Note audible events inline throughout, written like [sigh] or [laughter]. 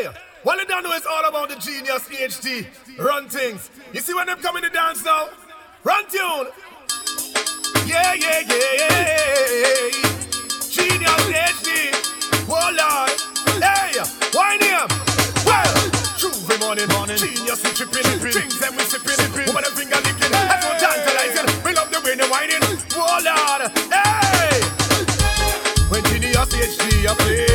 Hey, what they don't know is all about the genius HD. Run things. You see when them coming to dance now? Run tune. Yeah, yeah, yeah, yeah. Genius HD. Oh Lord. Hey, Why him. Well, Tuesday morning, morning. Genius we tripping, tripping. Things them we sipping, sipping. Woman and finger licking. Hey. That's what tantalizing. We love the way they whining. Oh Lord. Hey. When Genius HD, I play.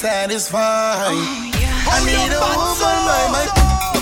satisfied. Oh, yeah. I need a woman by my.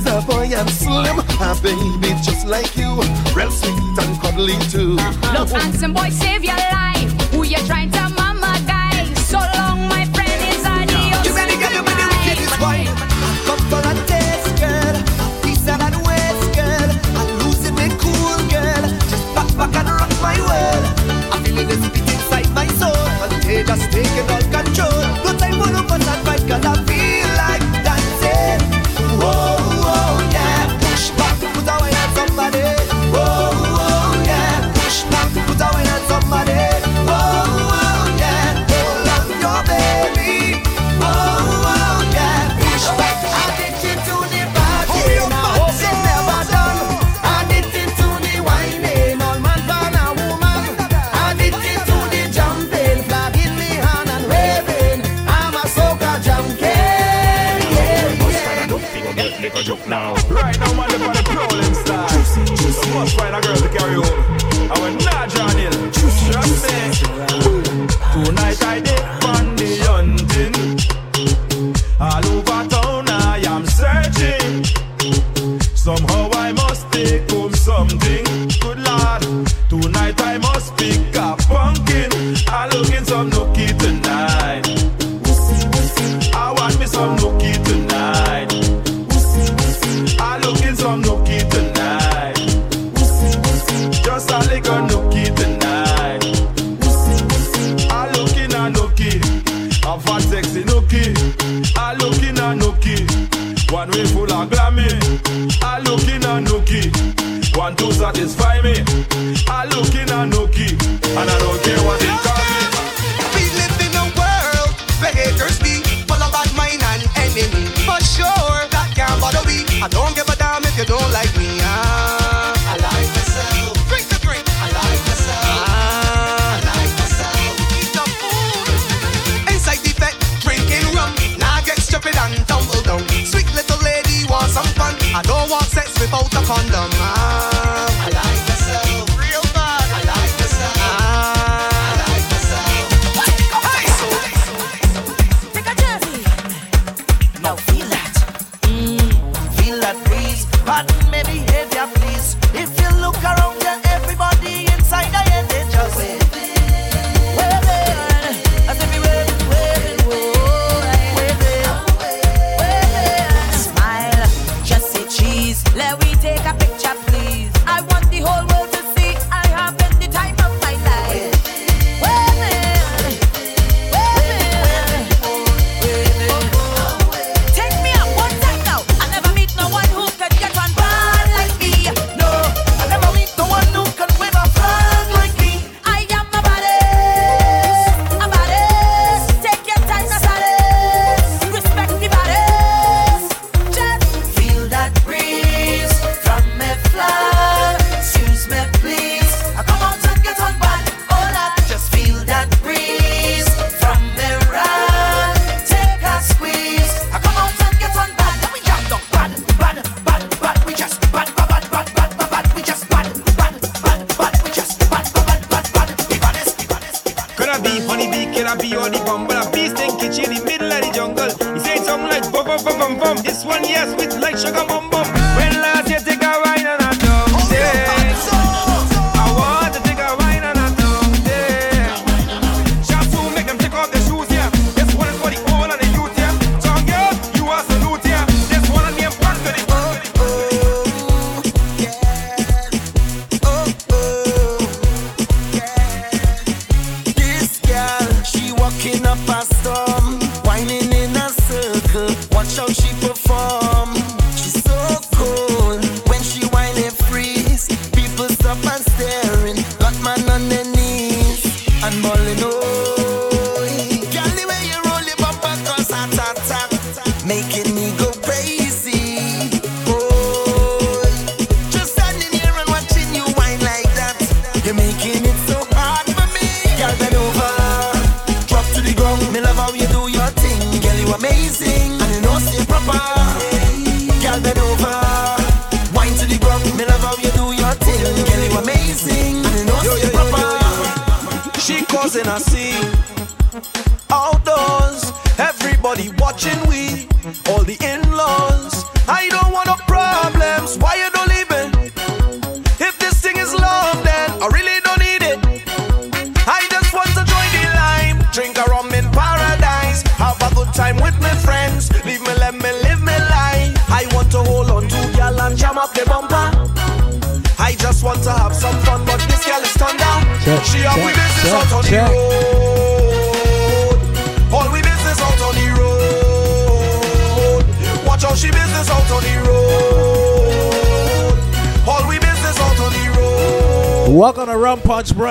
is a boy and slim. A baby just like you, real sweet and cuddly too. Uh-huh. Look, handsome boy, save your life. Who you trying to mama guy? So long, my friend, is adios. You better get your money wicked this boy. Come for a taste, girl. Peace and a waste, girl. I'm losing my cool, girl. Just back, back and rock my world. I'm feeling this beat inside my soul. And they just taking all control.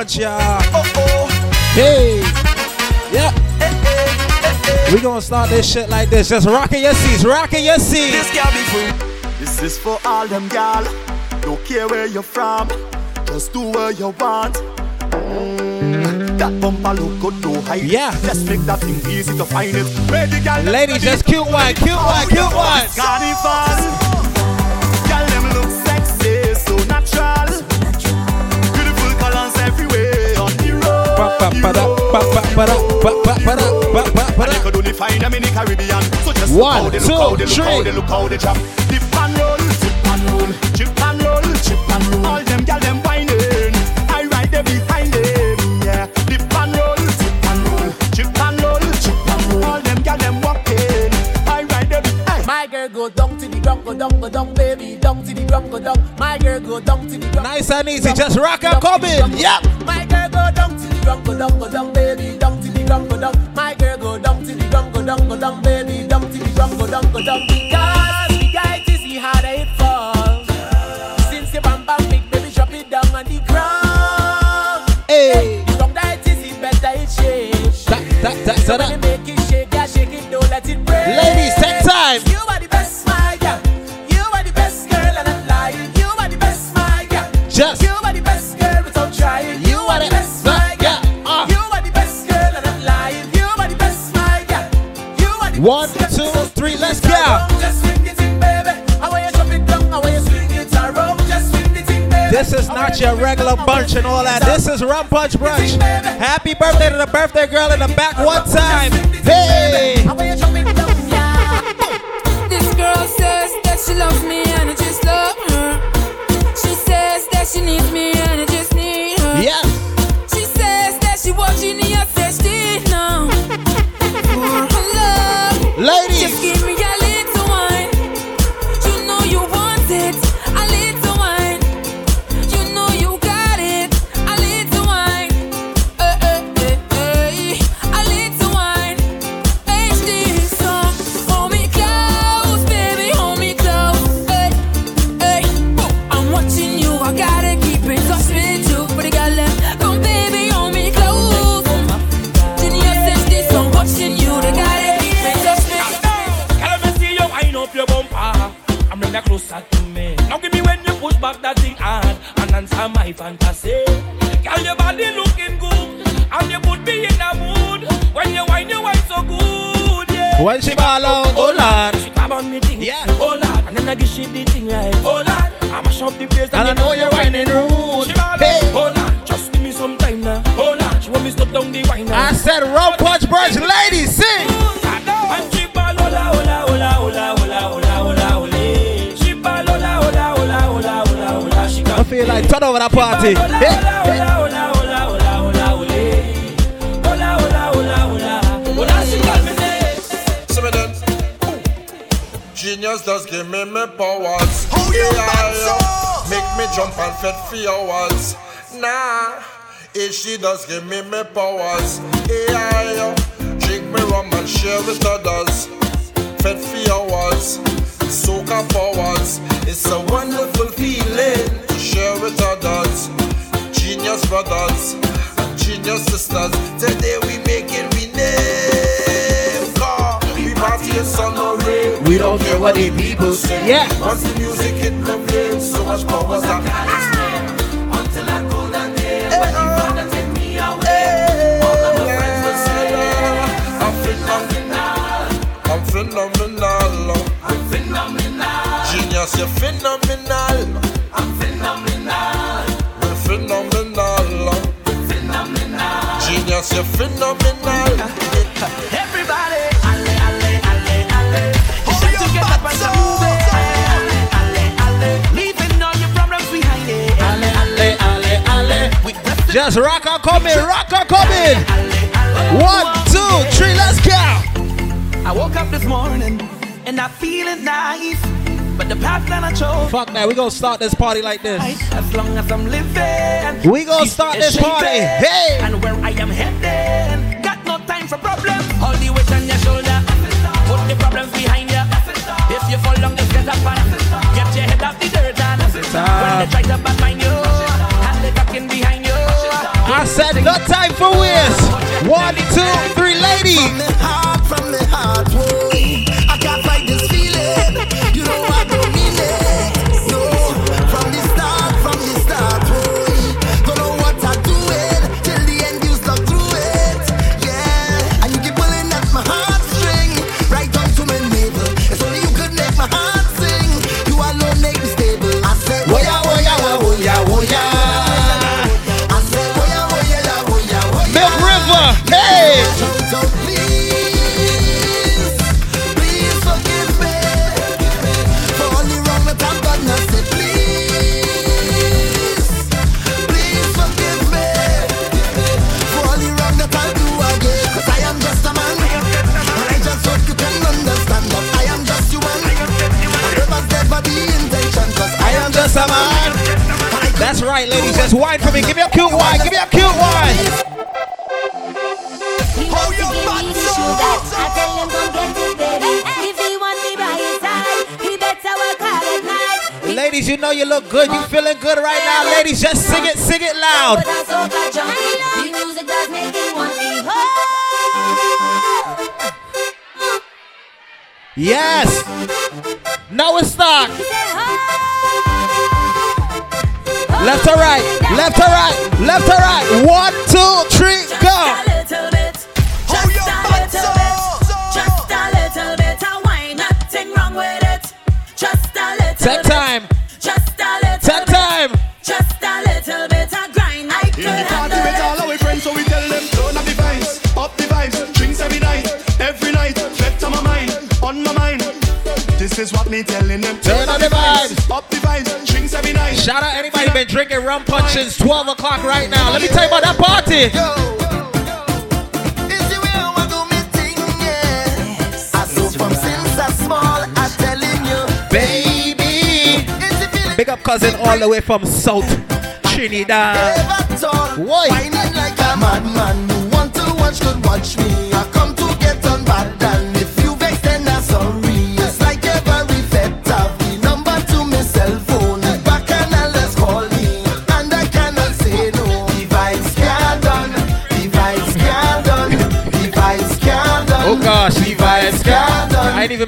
Gotcha. Oh, oh. Hey. Yeah. Hey, hey, hey, we gonna start this shit like this. Just rockin' your seats, rockin' your seats. This gal be free. This is for all them gal. Don't care where you're from. Just do what you want. Mm. That bumper look good to hide. Yeah. Just make that thing easy to find it. Gal Ladies, just cute one, cute one, cute one. Carnival. pa pa pa da pa pa pa da pa pa pa da pa pa pa da. could only find them in the Caribbean. So just look how they look how they look how they. Dip and roll, dip and roll, chip and roll, chip and roll. All them them whining, I ride them behind them. Yeah, dip and roll, dip and roll, chip and roll, chip and roll. All them them walking, I ride them. Hey. My girl go down to the ground, go down, go down, baby, down to the ground, go down. My girl go down to the ground. Nice and easy, just rock and down, go down, baby, down to the ground, go down. My girl go down to the ground, go down, go down, baby, down to the ground, go down, go down. Because the guy to see how they fall. Since you bam bam big, baby, drop it down on the ground. Hey. The ground that is it better it shake. That, that, that, So that, when you that. make it Punch Brunch. Happy birthday to the birthday girl in the back one time. Me then. Genius does give me me powers. Who you Yeah, yeah. Make me jump and fit for hours. Nah, if she does give me me powers. Yeah, yeah. Drink me rum and share with others. Fit for hours. Soca powers. It's a wonderful feeling to share with others. Genius brothers and genius sisters. Today we make it we name. Car. We party in sun or rain. We don't care what the people say. Yeah. Once the music hit the flame, so much power that you're phenomenal. Everybody, alle, alle, alle, alle. It's to get up and move it. Alle, alle, alle. Leaving all your problems behind it. Alle, alle, alle, alle. Just rock on come in. Rock on come in. One, two, three, let's go. I woke up this morning and I feeling nice, but the path that I chose. Fuck that. We gonna start this party like this. As long as I'm living, We gonna start this party. Hey. And where I am heading, All on your shoulder, put the problems behind you. If you fall down, just get up and get your head off the dirt. And when they try to badmine you, hand the talking behind you. I said no time for waste. One, two, three, ladies. Just wine for me. Give me a cute wine. Give me a cute wine. It. Ladies, you know you look good. You feeling good right now. Ladies, just sing it. Sing it loud. But I soca junkie. The music does make him want me. Yes. Now it's start. Left to right. Left to right. Left to right. One, two, three, go. a little. Just a little bit. Just a little bit of wine. Nothing wrong with it. Just a little Take time. Just a little Take bit. time. Just a little bit of grind. I could In the party with all our friends, so we tell them turn up the vibes, up the vibes, drinks every night, every night, left on my mind, on my mind. This is what me telling them. Turn up the vibes. up the vibes, drinks every night. Shout out anybody been drinking rum punch since 12 o'clock right now. Let me tell you about that party. It's the way I want to me thing, yeah. I saw from since I small, I telling you, Baby. it's the feeling Big up cousin all the way from South Trinidad. Why? Like a madman. You want to watch, could watch me. I come to get on bad,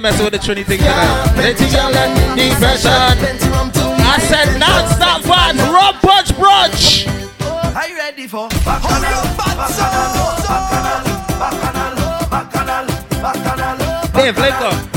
messing with the Trinity thing tonight. Depression. I said non-stop vibes, rum punch brunch. Are you ready for? Dave, link up.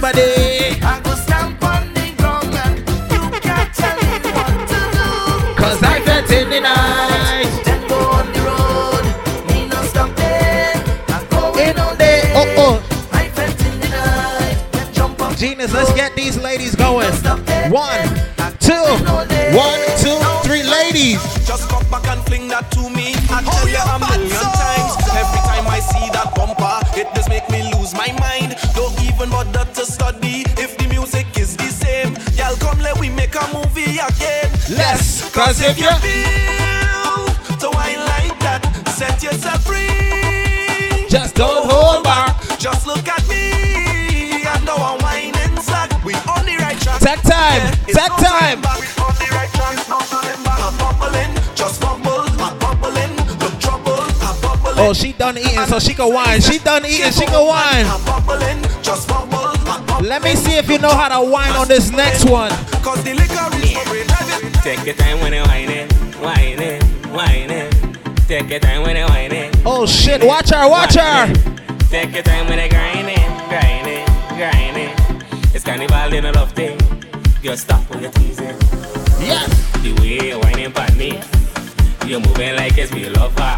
Bang I go stamp on the ground and you can't tell me what to do. Cause I felt in the night. Then go on the road, me no stop there. I go in all day. Oh, oh. I felt in the night, jump up. Genius, let's get these ladies going. One, two, one, two, three, ladies. Just come back and fling that to me. I tell you a million times. Every time I see that bumper, it does make me lose my mind. Bother to study if the music is the same. Y'all come, let we make a movie again. Let's, cause if you feel to wine like that, set yourself free. just don't hold back. Just look at me. I know I'm whining sack. We on the right track. Take time, Yeah, take no time. back. We on the right track. No turning back. I'm bubbling, just bubble. I'm bubbling, look trouble. I'm bubbling. Oh, she done eating, so she can whine. She done eating, she can whine. I'm bubbling, just bubble. I'm bubbling. Let me see if you know how to whine on this next one. Cause the liquor is for. Take your time when you whining, whining, whining. Take your time when you whining. Oh shit, watch her, watch her. Take your time when you grinding, grinding, grinding. It's carnival in a love thing. Just stop when you're teasing. Yes. The way you're whining by me. You're moving like it's me lover.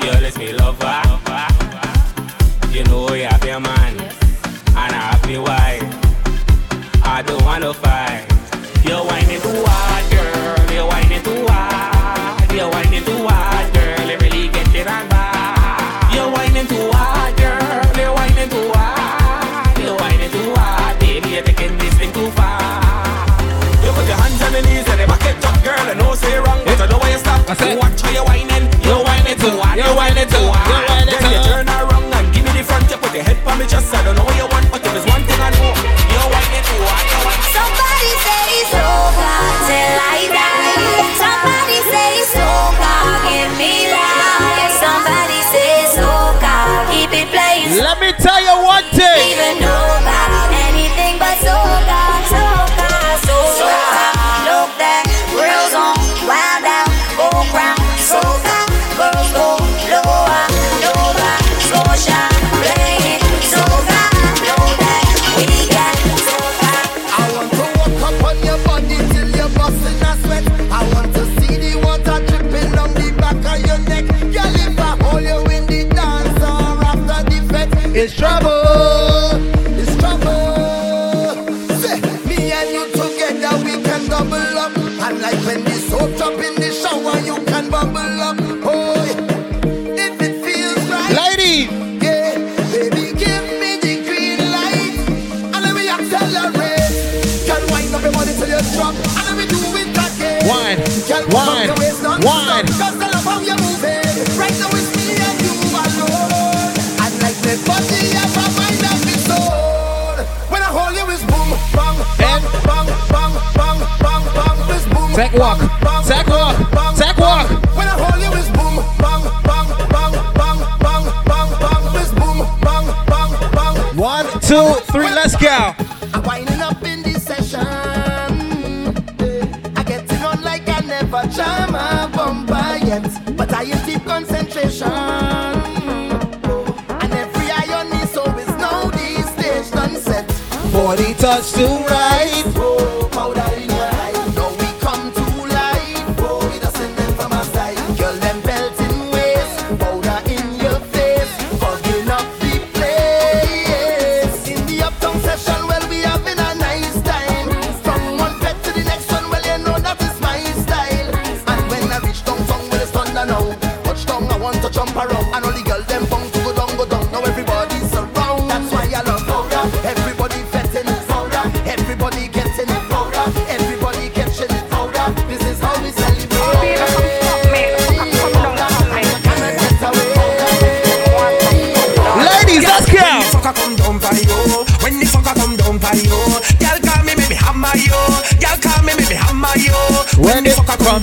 Girl, it's me lover. You know you have your man. I have. I don't wanna fight. You're whining too hard, girl. You're whining too hard. You're whining too hard, girl. You really get it on bad. You're whining too hard, girl. You're whining too hard. You're whining too hard, baby. You're taking this thing too far. You put your hands on the knees and they back it up, girl. I know say wrong, but I know why you stop. Watch how you whining. take walk. take walk. touch the right.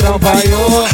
não vaiou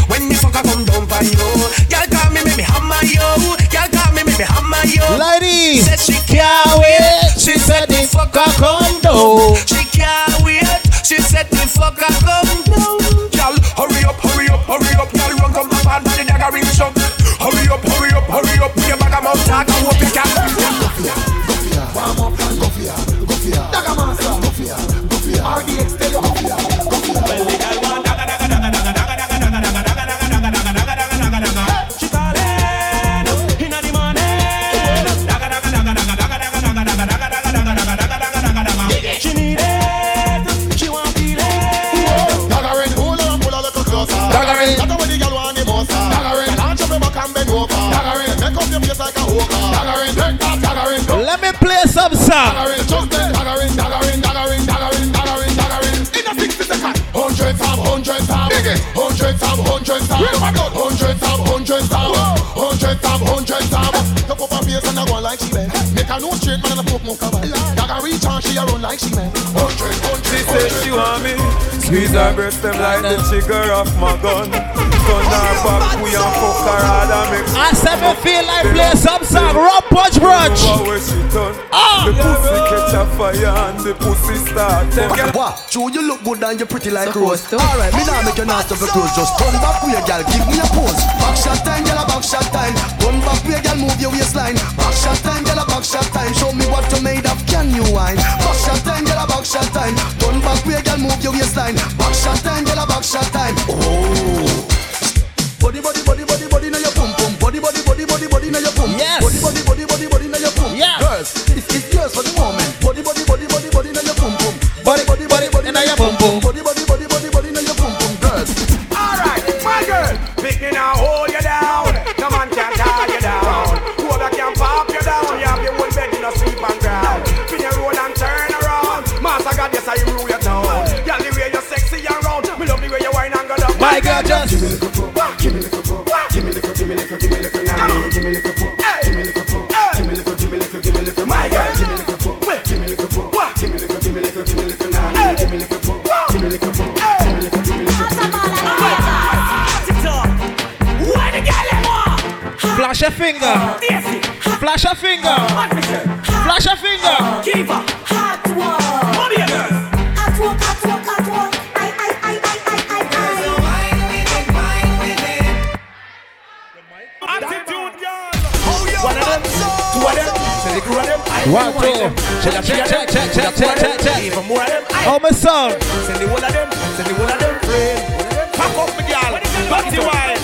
them like the trigger of my gun her back, we and fuck her hard make I said me feel like play some song, Rum Punch ah, Brunch. The pussy catch a fire and the pussy start. Wow, Joe, you look good and you pretty like Rose. Alright, me now make your nasty for clothes. Just turn back with your girl, give me a pose. Back shot time, girl, a back shot time. Turn back with your girl, move your waistline. Back shot time, girl, a back shot time. Show me what you made of, can you wine? Back shot time, girl, a back shot time. Turn back with your girl, move your waistline. Back shot time, girl, a back shot time. Oh body, body, body, body, body, now your boom, boom. Body, body, body, body, body, now your boom. Yes. Body, body, body, body, body, now your boom. Yeah. Girls, it's, it's yours for the moment. Body, body, body, body, body, now your boom, boom. Body, body, body, body, now your boom, boom. Body, body, body, body, body, now your boom, boom. Girls. All right, my girl, picking out. Flash a finger. Flash a finger. Flash a finger. Give up. Hot work. Hot hot hot. I, I, I, I, Oh, yo, One of them. Two of them. One, two. Check, check, check, check, check, check, check, check. Even more of them. Oh, my son. Send the one of them. Send the one of them. Friend. Pack up, my girl. Batty wine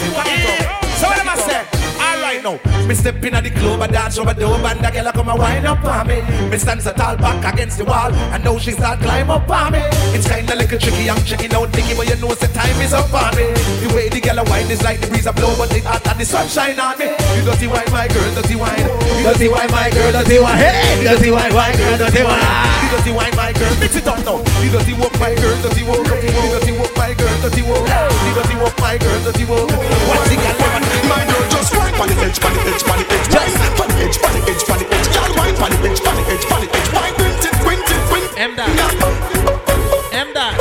right now. Me step in at the club, I dance over the door, and the girl come a wind up on me. Me stands a tall back against the wall, and now she start climb up on me. It's kinda little tricky, I'm checking out Nicky, but you know the time is up on me. The way the girl a wine is like the breeze a blow, but it hot and the sunshine on me. You dirty wine, my girl, dirty wine. You dirty wine, my girl, dirty wine. Hey, you dirty wine, my girl, dirty wine. You dirty wine, my girl, mix it up now. You dirty walk, my girl, dirty walk. You dirty walk, my girl, dirty walk. You dirty walk, my girl, dirty walk. What's the girl? My girl just wine on the edge, on the edge, on the edge, wine on the edge, on the edge, on the edge. Girl wine on the edge, on the edge, on the edge. Wine, quint it, quint it, quint. M dot. M dot.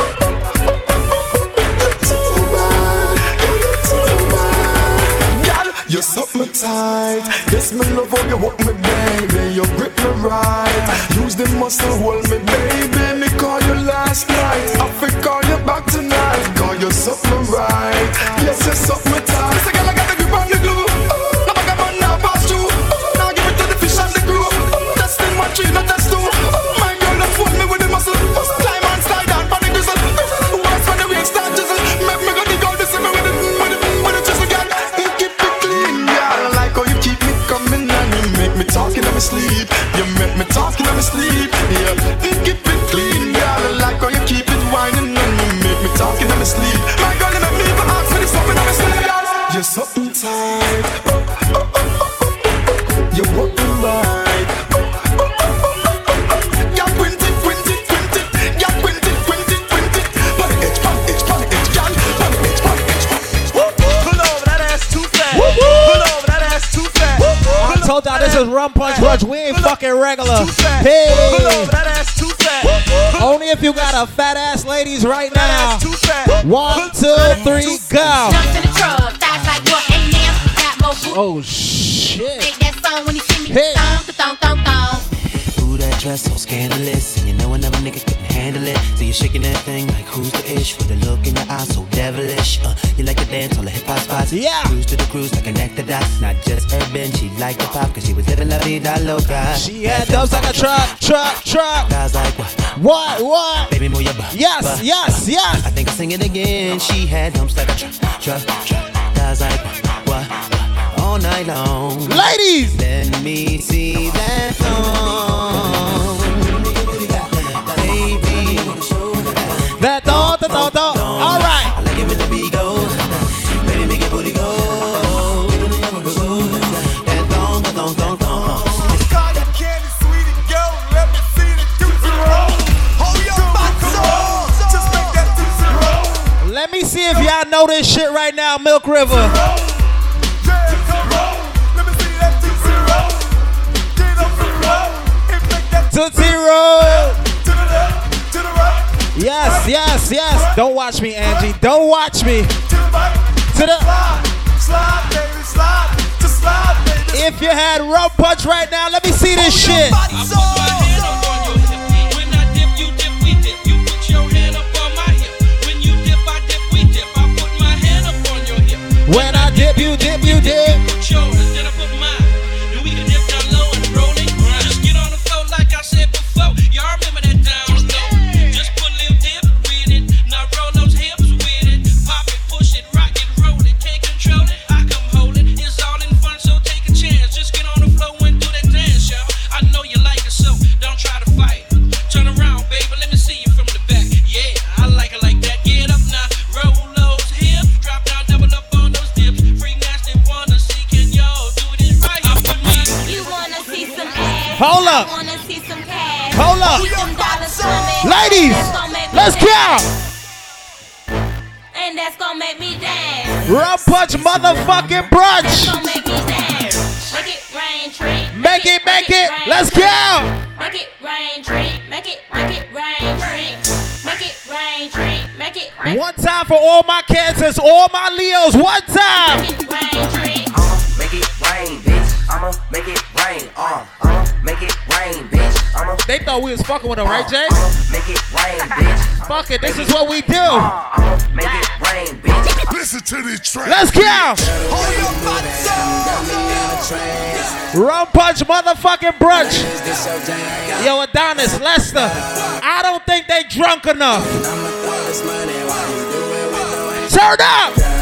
You're something tight. Yes, me love how you walk me, baby. You grip me right. Use the muscle, hold me, baby. Me call you last night. I fi call you back tonight. Call you something right. Yes, you're something tight. Talking in my sleep. You make me talking in my sleep. Yeah, keep it clean, girl. I like how you keep it whining and you make me talking in my sleep. I told this is Rum Punch Brunch. We ain't fucking regular. Hey. over, that ass too fat. Only if you got a fat ass ladies right now. One, two, three, go. Jump in the truck, thighs like what? A&M, got more booty. Oh shit. Make that song when you see me. Hey. Dress so scandalous, and you know another nigga couldn't handle it. So you're shaking that thing like who's the ish with a look in your eyes so devilish. Uh, you like to dance on the hip hop spots, Yeah. Cruise to the cruise like connect the dots. Not just urban, she liked the pop 'cause she was living la vida loca. She had dubs like a truck, truck, truck. Guys like what? What, what? Baby, move your butt. Yes, butt, yes, butt. yes. I think I'll sing it again. She had dumps like a truck, truck, truck. Guys like what, what, what? All night long. Ladies. Let me see that thong. Y'all know this shit right now, Milk River. Tootsie Roll. Yes, yes, yes. Don't watch me, Angie. Don't watch me. To the. If you had rum punch right now, let me see this shit. I dip, you dip, Hold up. I wanna see some cash. Hold up. Keep them dollars coming. Ladies, That's gonna make me let's dance. go. And that's gonna make me dance. Rum punch motherfucking brunch. Gonna make me dance. Make it rain, tree. Make it, make it. Let's go. Make it rain, tree. Make it, make it rain, tree. Make it rain, tree. Make it rain. One time for all my cancers, all my Leos. One time. Make it rain, tree. Make it rain, bitch. I'ma make it rain. Uh, I'ma make it rain, bitch. I'ma They thought we was fucking with them, right, Jay? make it rain, bitch. Fuck it, this is what we do. I'ma make it rain, bitch. Listen to these tracks. Let's go. Rum punch motherfucking brunch. Yo, Adonis, Lester. I don't think they drunk enough. Turn up.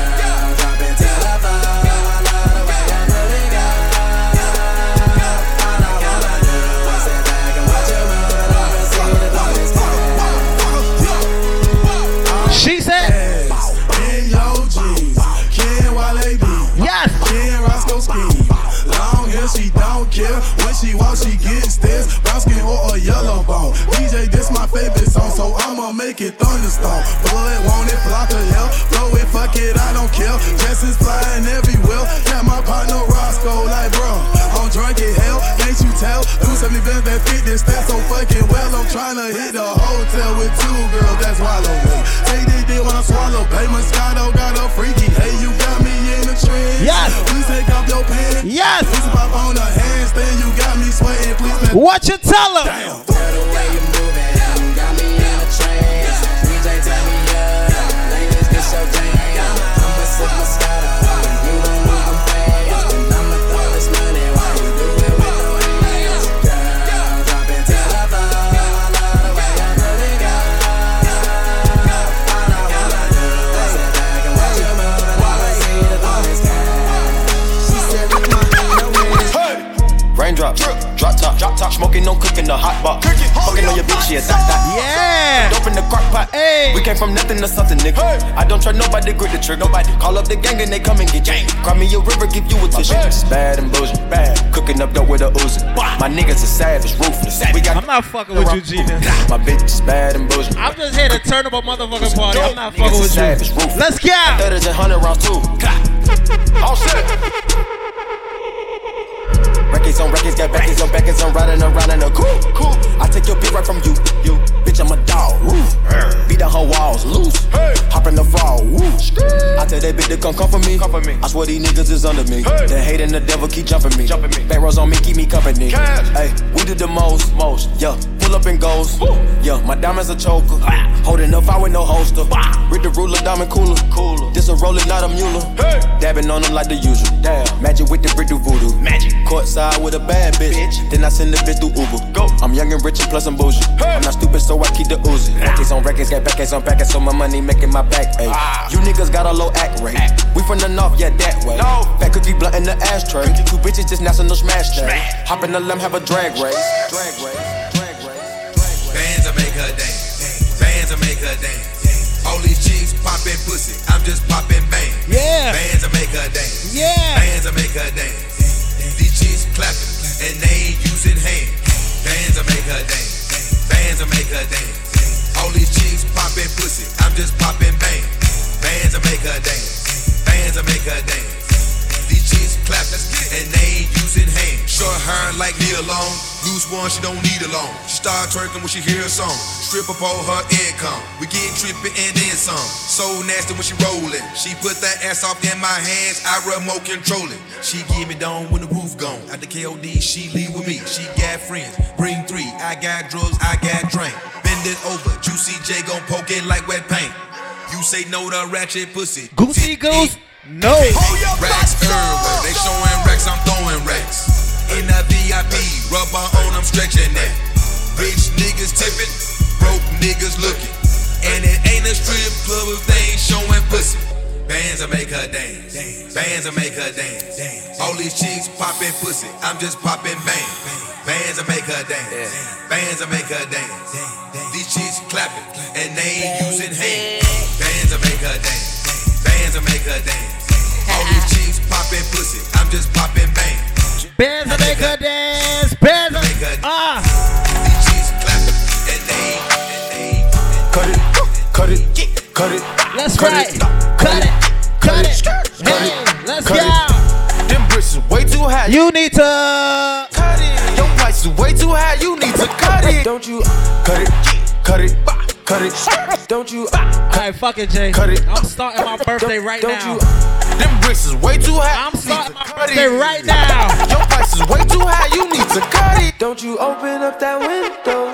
Yes. Ken Roscoe Ski. Long hair, she don't care. When she walks, she gets this. Brown skin or a yellow bone. DJ, this my favorite song, so I'ma make it thunderstorm. Blood, want it, block her hell. Blow it, fuck it, I don't care. Dresses flying everywhere. Got my partner Roscoe, like, bro, I'm drunk as hell. Can't you tell? Do something better that fit this stat so fucking well. I'm tryna hit the hotel with two girls, that's wallow me. Take this dick when I swallow. Pay Moscato, got a freaky. Hey, you got me in the trend. Yes. Please take off your pants. Yes. Please pop on the handstand. You got me sweating. Please let What you tell her? Damn. Smoking, no cooking, the hot box. Fucking on your bitch, yeah, that, that. Yeah. Dope in the crock pot. Hey. We came from nothing to something, nigga. I don't try nobody, grip the trigger. Nobody call up the gang and they come and get gang. Cry me a river, give you a tissue. It's bad and bullshit, bad. Cooking up dope with a Uzi. My niggas are savage, ruthless. We got I'm not fucking with you, Gina. My bitch is bad and bullshit. I'm just here to turn up a motherfucking party. I'm not Niggas fucking is with savage, you. ruthless. Let's go. Thudders and hundred rounds too. All set. [laughs] Records on records, got backers on backers, I'm riding around in a coupe. Cool. I take your beat right from you. You, bitch, I'm a dog. Woo. Beat down her walls, loose. Hop in the fall. Woo. I tell that bitch to come come for me. Come for me. I swear these niggas is under me. The hate and the devil keep jumping me. Jumping me. Back rows on me, keep me company. Hey, we did the most, most. Yeah, pull up and goes. Yeah, my diamonds a choker. Holding up, I with no holster. Read the ruler, diamond cooler. Cooler. This a roller, not a mule. Dabbing on them like the usual. Damn. Magic with the brick do voodoo. Magic. Courtside with a bad bitch. Then I send the bitch through Uber. Go. I'm young and rich and plus I'm bougie. I'm not stupid, so I keep the Uzi. Records on records, got backers on backers, so my money making my back. Ay. Ah. You niggas got a low act rate. We from the north, yeah, that way. No. Fat cookie blunt in the ashtray. Two bitches just national smash day. Hop in the limb, have a drag race. Drag race. Make her dance. All these chicks popping pussy. I'm just popping bang. Yeah. Bands will make her dance. Yeah. Bands will make her dance. These chicks clapping and they ain't using hands. Bands will make her dance. Bands will make her dance. All these chicks popping pussy. I'm just popping bang. Bands will make her dance. Bands will make her dance. Chicks and they ain't using hands. Short hair like Nia Long. Loose one, she don't need a loan. She start twerking when she hear a song. Strip up all her income. We get tripping and then some. So nasty when she rollin'. She put that ass off in my hands. I remote control it. She give me down when the roof gone. At the KOD, she leave with me. She got friends. Bring three. I got drugs, I got drink. Bend it over. Juicy J gon' poke it like wet paint. You say no to ratchet pussy. Goosey Goose, no. Racks everywhere. They showing racks, I'm throwing racks. In the VIP, rubber on, I'm stretching that. Rich niggas tipping, broke niggas looking. And it ain't a strip club if they ain't showing pussy. Bands will make her dance. Bands will make her dance. All these chicks popping pussy. I'm just popping bang. Bands will make her dance. Bands will make her dance. These chicks clapping and they ain't using hands. Bands will make her dance. Bands will make her dance. All these chicks popping pussy. I'm just popping bang. Bands will make her dance. Bands will make her Ah. These chicks clapping and they Cut it, cut it, cut it. Let's cut ride. it. Cut it. Cut it. Cut Hey, it. let's go. Them bricks is way too high. You need to cut it. Your price is way too high. You need to cut it. Don't you cut it? Cut it. Cut it. [laughs] Don't you? Alright, fuck it, Jay. Cut it. I'm starting my birthday right don't now. You, them bricks is way too high. I'm starting my birthday it. right now. Your price is way too high. You need to cut it. Don't you open up that window?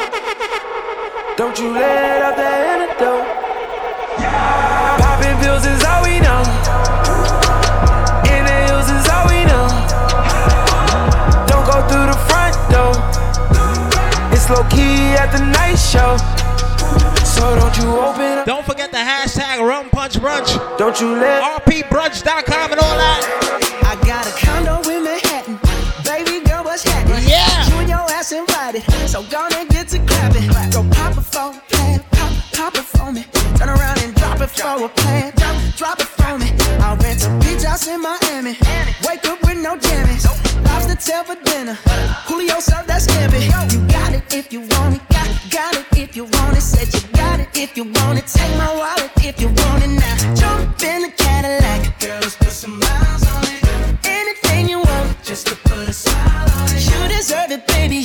Don't you let out that antidote? Popping pills is all we know. Inhales is all we know. Don't go through the front door. It's low key at the night show. So don't you open up. Don't forget the hashtag Rum Punch Brunch. Don't you let RPBrunch.com and all that. I got a condo in Manhattan. Baby girl, what's happening? Yeah. You and your ass invited. So gonna get to clapping. Go pop a for me, play pop, pop it for me. Turn around and drop for a plan. Drop, drop it for me. I'll rent a beach house in Miami. Wake up with no jammies. Lobster tail for dinner. Julio served that scampi. You got it if you want it. Got, got it if you want it. Said you got it if you want it. Take my wallet if you want it now. Jump in the Cadillac. Girl, let's put some miles on it. Anything you want, just to put a smile on it. You deserve it, baby.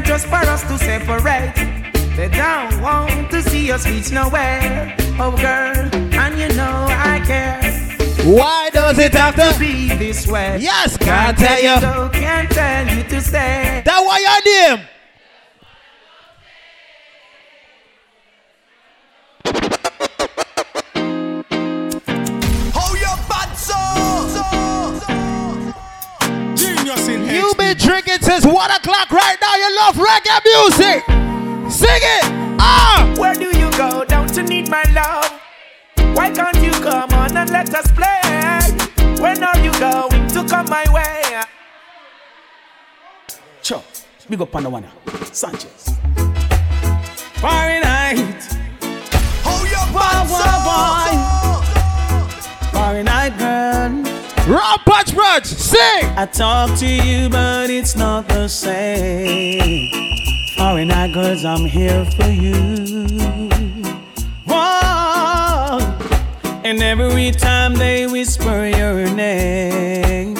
Time just for us to separate. They don't want to see us reach nowhere. Oh, girl, and you know I care. Why does it have to be this way? Yes, can't tell you. So can't tell you to stay. Big up on the one. Sanchez. Fahrenheit. Oh, you Wow, wow, boy. Fahrenheit girl. Rum Punch Brunch, sing. I talk to you, but it's not the same. Fahrenheit girls, I'm here for you. And every time they whisper your name,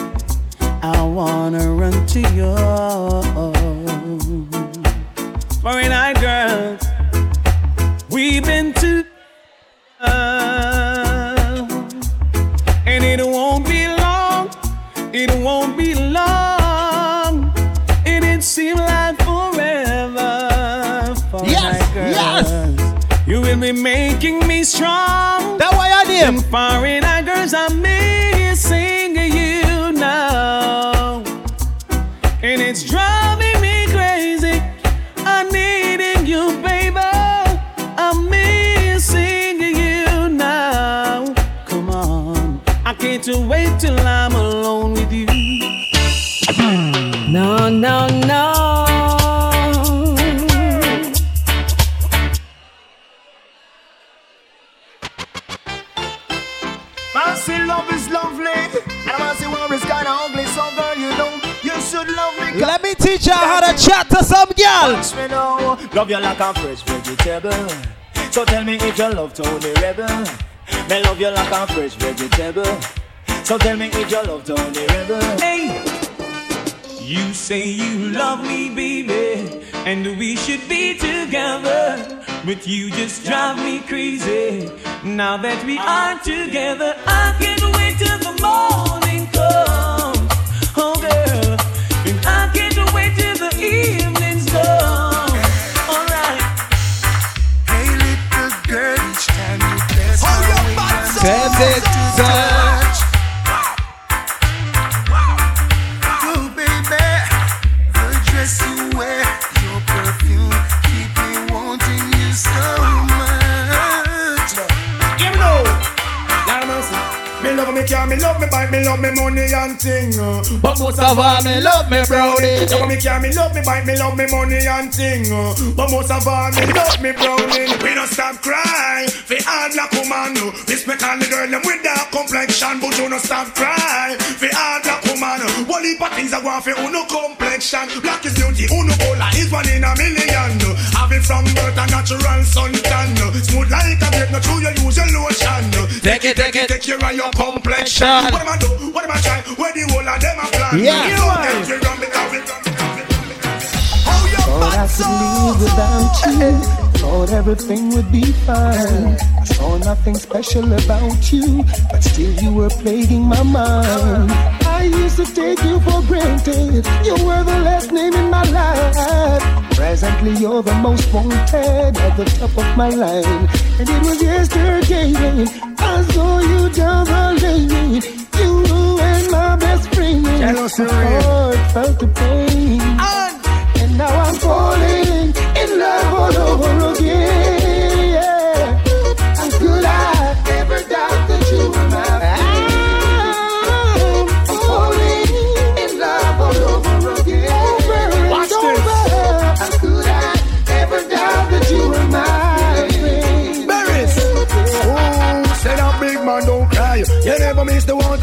I wanna run to you. Fahrenheit girls, we've been to. and it won't be long. It won't be long. And It didn't seem like forever. Yes, Fahrenheit girls. You will be making me strong. That why I name. And Fahrenheit girls, I'm missing No, no, say love is lovely. And man, say war is kinda ugly. So girl, you know, you should love me. Let me teach you how to chat to some girl. Me now. Love you like a fresh vegetable. So tell me if you love Tony Rebel. Me love you like a fresh vegetable. So tell me if you love Tony Rebel. Hey, you say you love me, baby, and we should be together. But you just drive me crazy. Now that we are together, I can't wait till the morning comes. Oh, girl, and I can't wait till the evening's come. Alright. Hey, little girl, each time you press Hold my your way, butt, I'm love me car, me love me bike, me love me money and thing. uh. But most of all, me love me brownie. Love me car, me love me bike, me love me money and thing. uh. But most of all, me love me brownie. We don't stop crying. Fi hard black woman, no. Respect all the girl them with dark complexion, but you don't stop crying. Fi hard black woman, one heap of things I want fi uno complexion. Black is beauty, uno bola is one in a million. no. Have it from birth a natural suntan. no. Uh, smooth like a grape, no true you use your lotion. no. Take it, take it, take care of your complexion. What am I do? What am I try? Where the whole of them a plan? Yeah. You don't get your gun because we Thought I could live without you. Thought everything would be fine. I saw nothing special about you, but still you were plaguing my mind. I used to take you for granted. You were the last name in my life. Presently, you're the most wanted at the top of my line. And it was yesterday I saw you down the lane. You and my best friend. Jealousy. My heart felt the pain. And now I'm falling in love all over again.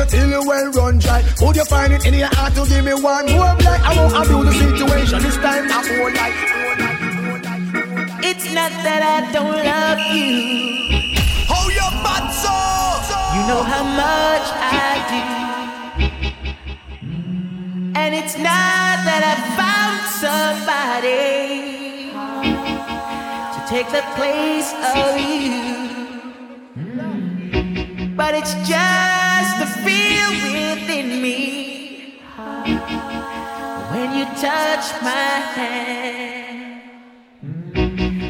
Till you well run dry. Would you find it in your heart to give me one more blight? I won't abuse the situation. This time I won't like. It's not that I don't love you. Hold your butt so. You know how much I do. And it's not that I found somebody to take the place of you. But it's just touch my hand.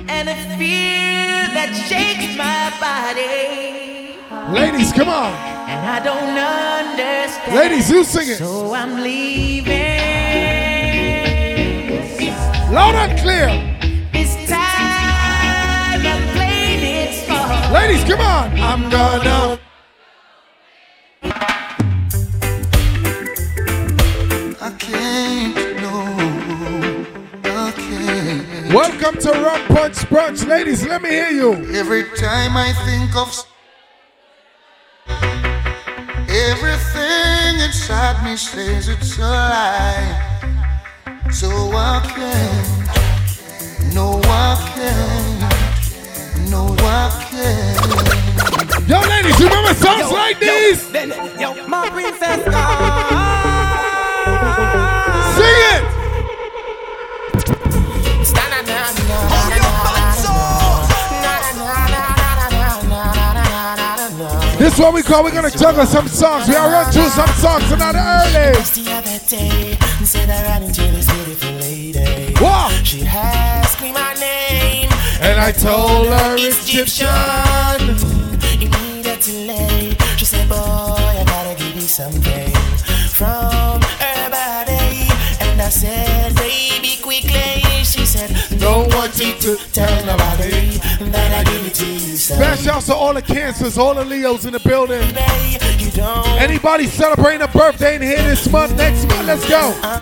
And a fear that shakes my body. Ladies, come on. And I don't understand. Ladies, you sing it. So I'm leaving. Loud and clear. This time I'm playing it. Ladies, come on. I'm gonna. Welcome to Rum Punch Brunch. Ladies, let me hear you. Every time I think of everything inside me says it's a lie. So I can't, no, I can't, no, I can't. Yo, ladies, you remember songs like these? Yo, my princess Sing This what we call, we're gonna juggle some songs. We are run through some songs tonight early. Just the other day, said I ran into this beautiful lady. What? She asked me my name, And I told her it's Egyptian. Immediately, she said, Boy, I gotta give you something from her body. And I said, Baby, quickly. She said, Don't want you to tell nobody that I give it to you. So, Smash out to all the cancers, all the Leos in the building. don't. Anybody celebrating a birthday in here this month, next month, let's go. Uh,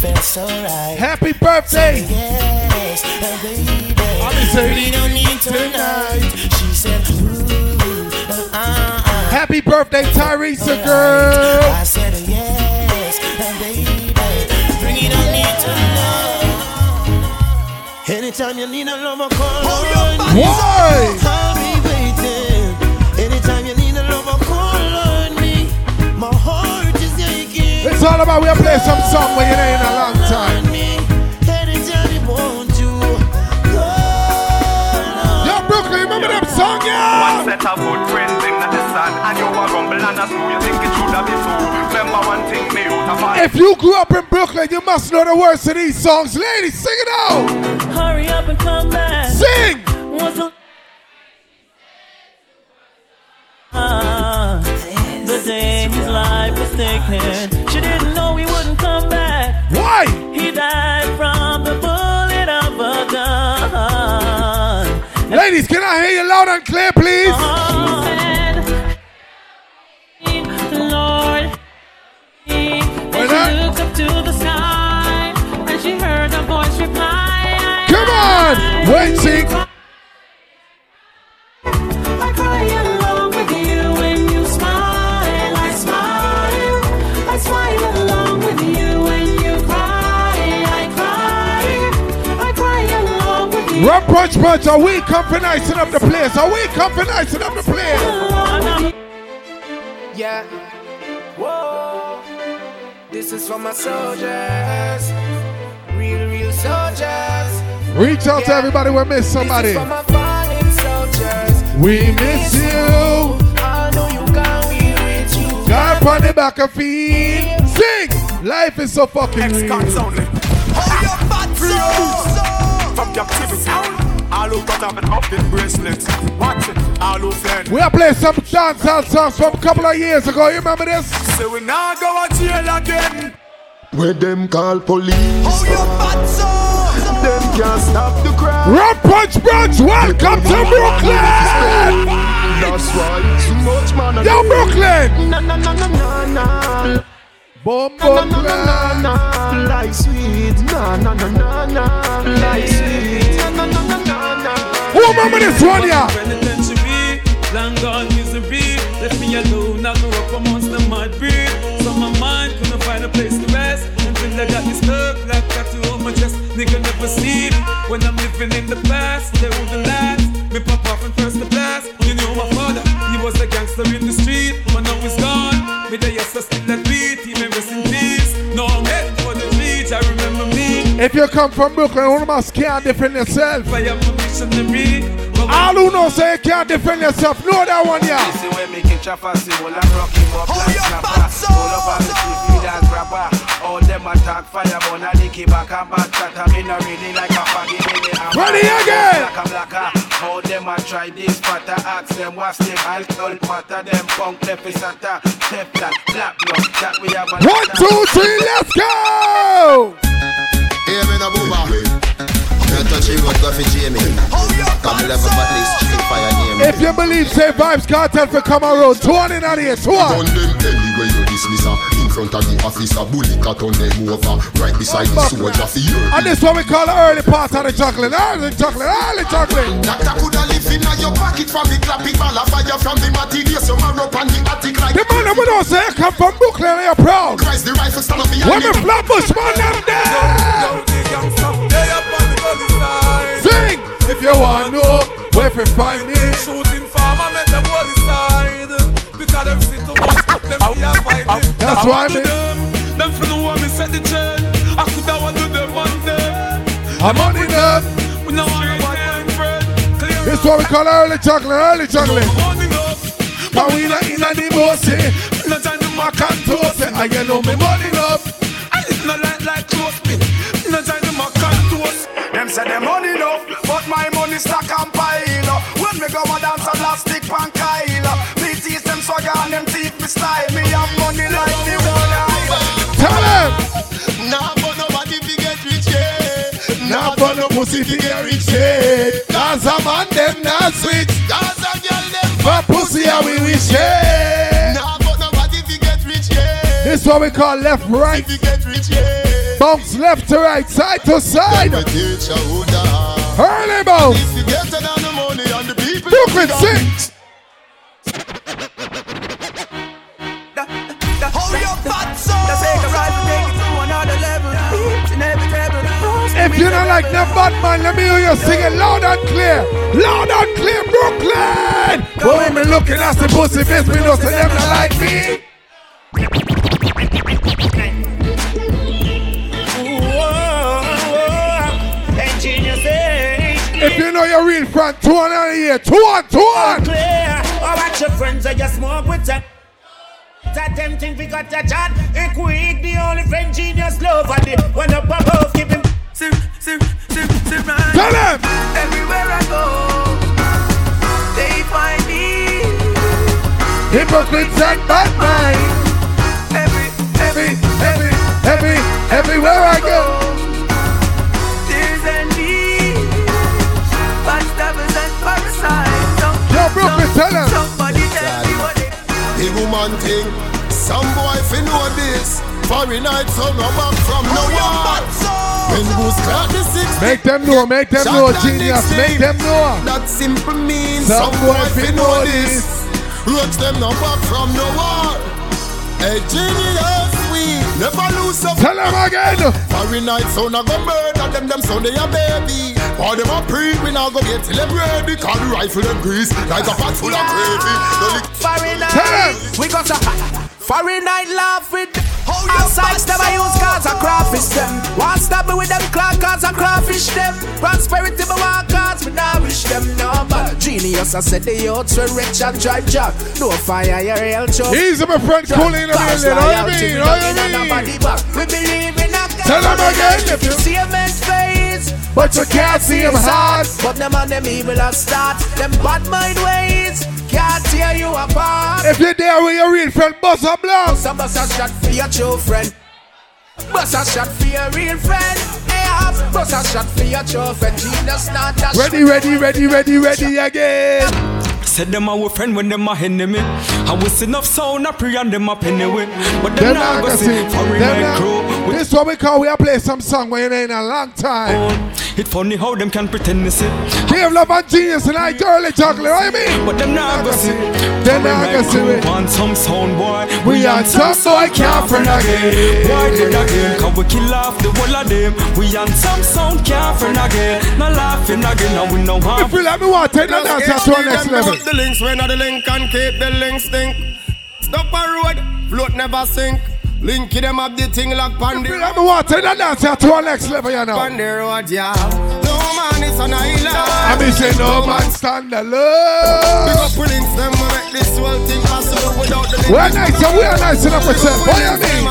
felt so right. Happy birthday. Yes, uh, baby. I'll be saying- We don't need tonight. She said, ooh, uh, uh, uh. Happy birthday, Tyrese, girl. I said, yes, uh, baby. Bring it on me. Anytime you need a lover, call on me. Why? I'll be waiting. Anytime you need a lover, call on me. My heart is aching. It's all about we are play some song when you're in a long time. Anytime you. Yo, Brooklyn, remember them song, yeah? One set of good in the sun, and you a rumble and a screw. You think it should have been so? Remember one thing, me out of fight. If you grew up in Brooklyn, you must know the words to these songs. Ladies, sing it out. Hurry up and come back. Sing. What's uh, the the day his life was taken. She didn't know he wouldn't come back. Why? He died from the bullet of a gun. Ladies, can I hear you loud and clear, please? Lord, looked up to the sky and she heard a voice reply. Come on, wait, sing. I cry along with you when you smile. I smile. I smile along with you when you cry. I cry. I cry along with you. Rum punch punch, are we compromising up the place? Are we compromising up the place? Yeah. This is for my soldiers. Real, real soldiers. Reach out to everybody we miss somebody. This is for my fallen. We miss you. I know you can we with you. God on the back of feet. Sing. Life is so fucking real. From captivity. All who cut up and up in bracelets. Watch it. All who fled. We have played some dancehall songs from a couple of years ago. You remember this? So we now go to jail again. Where them call police. oh Them can't stop the crowd. Rum punch brunch. Welcome to Brooklyn. That's why so much man. Yo, Brooklyn. Na na na na na na. Bombo na, na, na, na, na, like sweet. Na na na na na, like sweet. Na na na na na na. Who remember this one, yeah? Long gone misery. Left me alone, I grew up amongst the mud breed. So my mind couldn't find a place to rest. Until I got me stuck like tattoo on my chest. Nigga never see me when I'm living in the past. They wouldn't last. Me pop off and first the blast. You know my father, he was a gangster in the street. But now he's gone. Me the yes, I still that beat. He may rest in peace. No, I'm heading for the beach. I remember me. If you come from Brooklyn, who must can't defend yourself. I am a missionary. All who know say you can't defend yourself, know that one, yeah. See when me catch a fussy, well I rock him up oh, like snapper. All up on the street, me dance rapper. All them attack fire, but I lick it back and back chat. I mean, I really like a faggy minute. Ready again. Black and blacker. All them a try this fatter. Ask them what's them alcohol matter. Them punk left is sata. Step that, clap no. That we have a One, two, three, let's go! Hear me now, booba. Me touch go for Jamie. Come level at least street fire name. If you believe say Vybz Kartel for come on road, 20 in on here, 20. Gun them where you dismiss her. In front of the officer, bully cut on them over. Right beside the oh, soldier for your And this what we call the early part of the juggling, early juggling, early juggling. Doctor coulda live in your pocket from the clapping ball of fire from the materials you mark up on the attic like The man that we don't say come from Brooklyn, they are proud. Christ the rifle stand up When behind the Flatbush man them there. Sing if you want to know where to find me. Shooting farmer make them hold the side Because them sit to us, them see a fight That's why me. Them, them for the one me set the trend I could have one do them one day I'm on it up. We know I'm a bad friend Clear This what we call early juggling, early juggling. morning up But we not in the bossy. Eh. Eh. No time to eh. I can't toast it, and you know me money up. I live no life like close me No time to mock and toast Them say them money enough But my money stack and pile up. When me go a dance a plastic pan Kyle Me yeah. Nah, but no pussy fi get rich yet. Cause a man them not switch. Cause a girl them For pussy how we wish it. Nah, but nobody fi get rich yeah. This what we call left right. Fi get rich yeah. Bounce left to right, side to side. Me teach you who da. Early bounce. If you get it on the money and If you don't like no bad man, let me hear you sing it loud and clear. Loud and clear, Brooklyn. Boy, me looking at the pussy bitch, me know say them not like me. If you know your real friend, two on out of here. Two on, two on. Clear. Oh, watch your friends that you smoke with them. That them think we got a chat. Quick, the only friend genius love. And the one up above, keep him. Sir, sir, sir, sir, right. Tell him. Everywhere I go, they find me. Hypocrites and bad mind. Every, every, every, every, everywhere I go. There's a need. Backstabbers and parasites. Yo, Brooklyn, tell him. Somebody tell me what they The woman thing, some boy fi know this. Foreign night son no back from no war. When goose clock the six. Make them know, make them know, genius, make them know. That simple means Some some, boy boy fi fi know know this. Roach them no back from no war. Hey genius, we never lose a Tell them again. Foreign night son a go murder them, them son they a baby. Or them a pre, we now go get till them ready. Call the rifle them grease like a pot full of gravy. Don't Foreign Tell night, we got a foreign night laugh with Outside them I use cars and crawfish them. One stop me with them clock cars and crawfish them. Prosperity me want cars me now wish them no but Genius I said the youths were rich and drive job No fire your real job Easy, my friend, cool in the Cars building. How you mean? we oh, you mean? We believe in a God. Tell 'em again, if you- See a man's face. But you can't see him hard. But them and them evil are start. Them bad mind ways Can't tear you apart If you're there with your real friend, bust a block. Some bust a shot for your true friend. Bust a shot for your real friend. Yeah, bust a shot for your true friend. Genius not that Ready, ready, ready, ready, ready again. Said them our friend when them a enemy. I was enough sound a pray and them a penny with. But them Them not not go gonna see see. foreign crew. Not- This what we call we are play some song when you ain't in a long time. It funny how them can pretend to see. Give love and genius and I girly chocolate, what you mean? But them not go see. Them not gonna see it. Want some sound boy. We on some boy can't friend again. Why did again? Can we kill off the whole of them? We on some sound can't friend again. Not laughing again. And we know how. If you let me want to take that dance to our next level. The links when the link and keep the links stink. Stop a road, float never sink. Linky them up the thing like pan the Let me to take that dance to our next level, you know. pan the road, yeah. No man is an island. I mean say no man stand Big alone. up we links them we make this whole thing possible without the link. We're nice and we are nice enough for self. What you mean?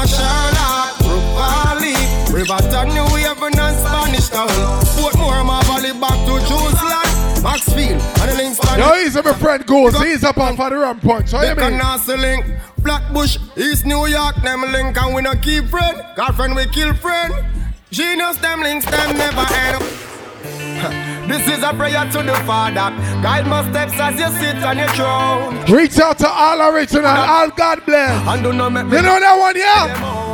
River Riverton, New Haven and Spanish Town. Portmore, my valley back to Jerusalem. Maxfield, and the links Yo, he's my friend goes. He's up on for the punch. What you mean? Can the link. Flatbush, East New York, them link and we no keep friend. Girlfriend we kill friend. Genius them links them never end. [laughs] This is a prayer to the Father. Guide my steps as you sit on your throne. Reach out to all original, all God bless. And do not make You know that one, yeah?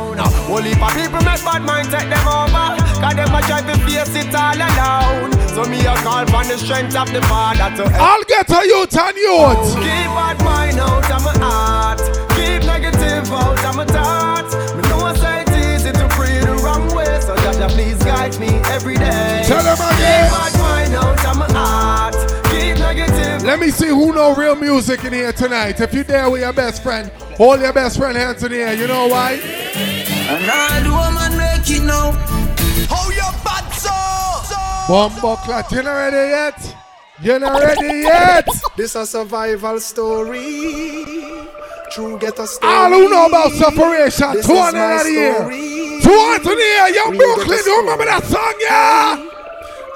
Only for people make bad mind take them over. Cause them a try to face it all alone. So me a call for the strength of the Father to help. I'll get a youth and youth. Keep bad mind out of my heart. Keep negative out of my thoughts. Me know it's easy to pray the wrong way. So Jaja, please guide me every day. Tell them again. Keep bad out of my heart. Keep negative. Let me see who know real music in here tonight. If you're there with your best friend, hold your best friend hands in the air. You know why? And all the woman make it know. How you bad so? Bumbo clot, you not ready yet? You not ready yet? This a survival story. True get a story. All who know about separation, This two is hundred my year. Two hundred in the year. Young Brooklyn, a you remember that song, yeah?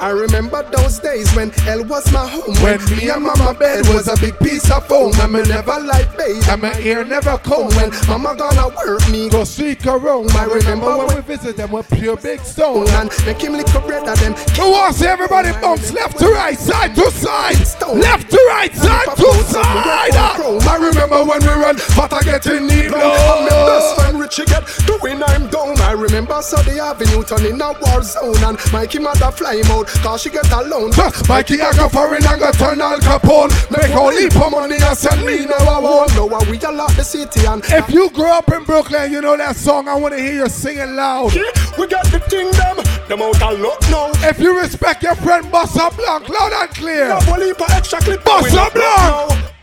I remember those days when hell was my home. When me and mama bed was a big piece of foam. And me never like bathe. And my ear never comb. When mama gonna work me, go seek a room. I remember when we visit them with pure big stone. And make him lick a bread of them. Who wants everybody bumps left to right, side to side, left to right, side to side. I remember when we run, but I get in need my best friend Richie get doing I'm down. I remember Sunday Avenue turning a war zone. And Mikey mother fly him out, cause she get alone. Mikey I go foreign and go turn Al Capone. Make all heap of money and send me now I won't. Know how we a lot the city and If you grew up in Brooklyn, you know that song. I want to hear you singing loud. we got the thing them. them out of luck now. If you respect your friend Bossa Blanc, loud and clear. No bully for extra clip. Bossa Blanc.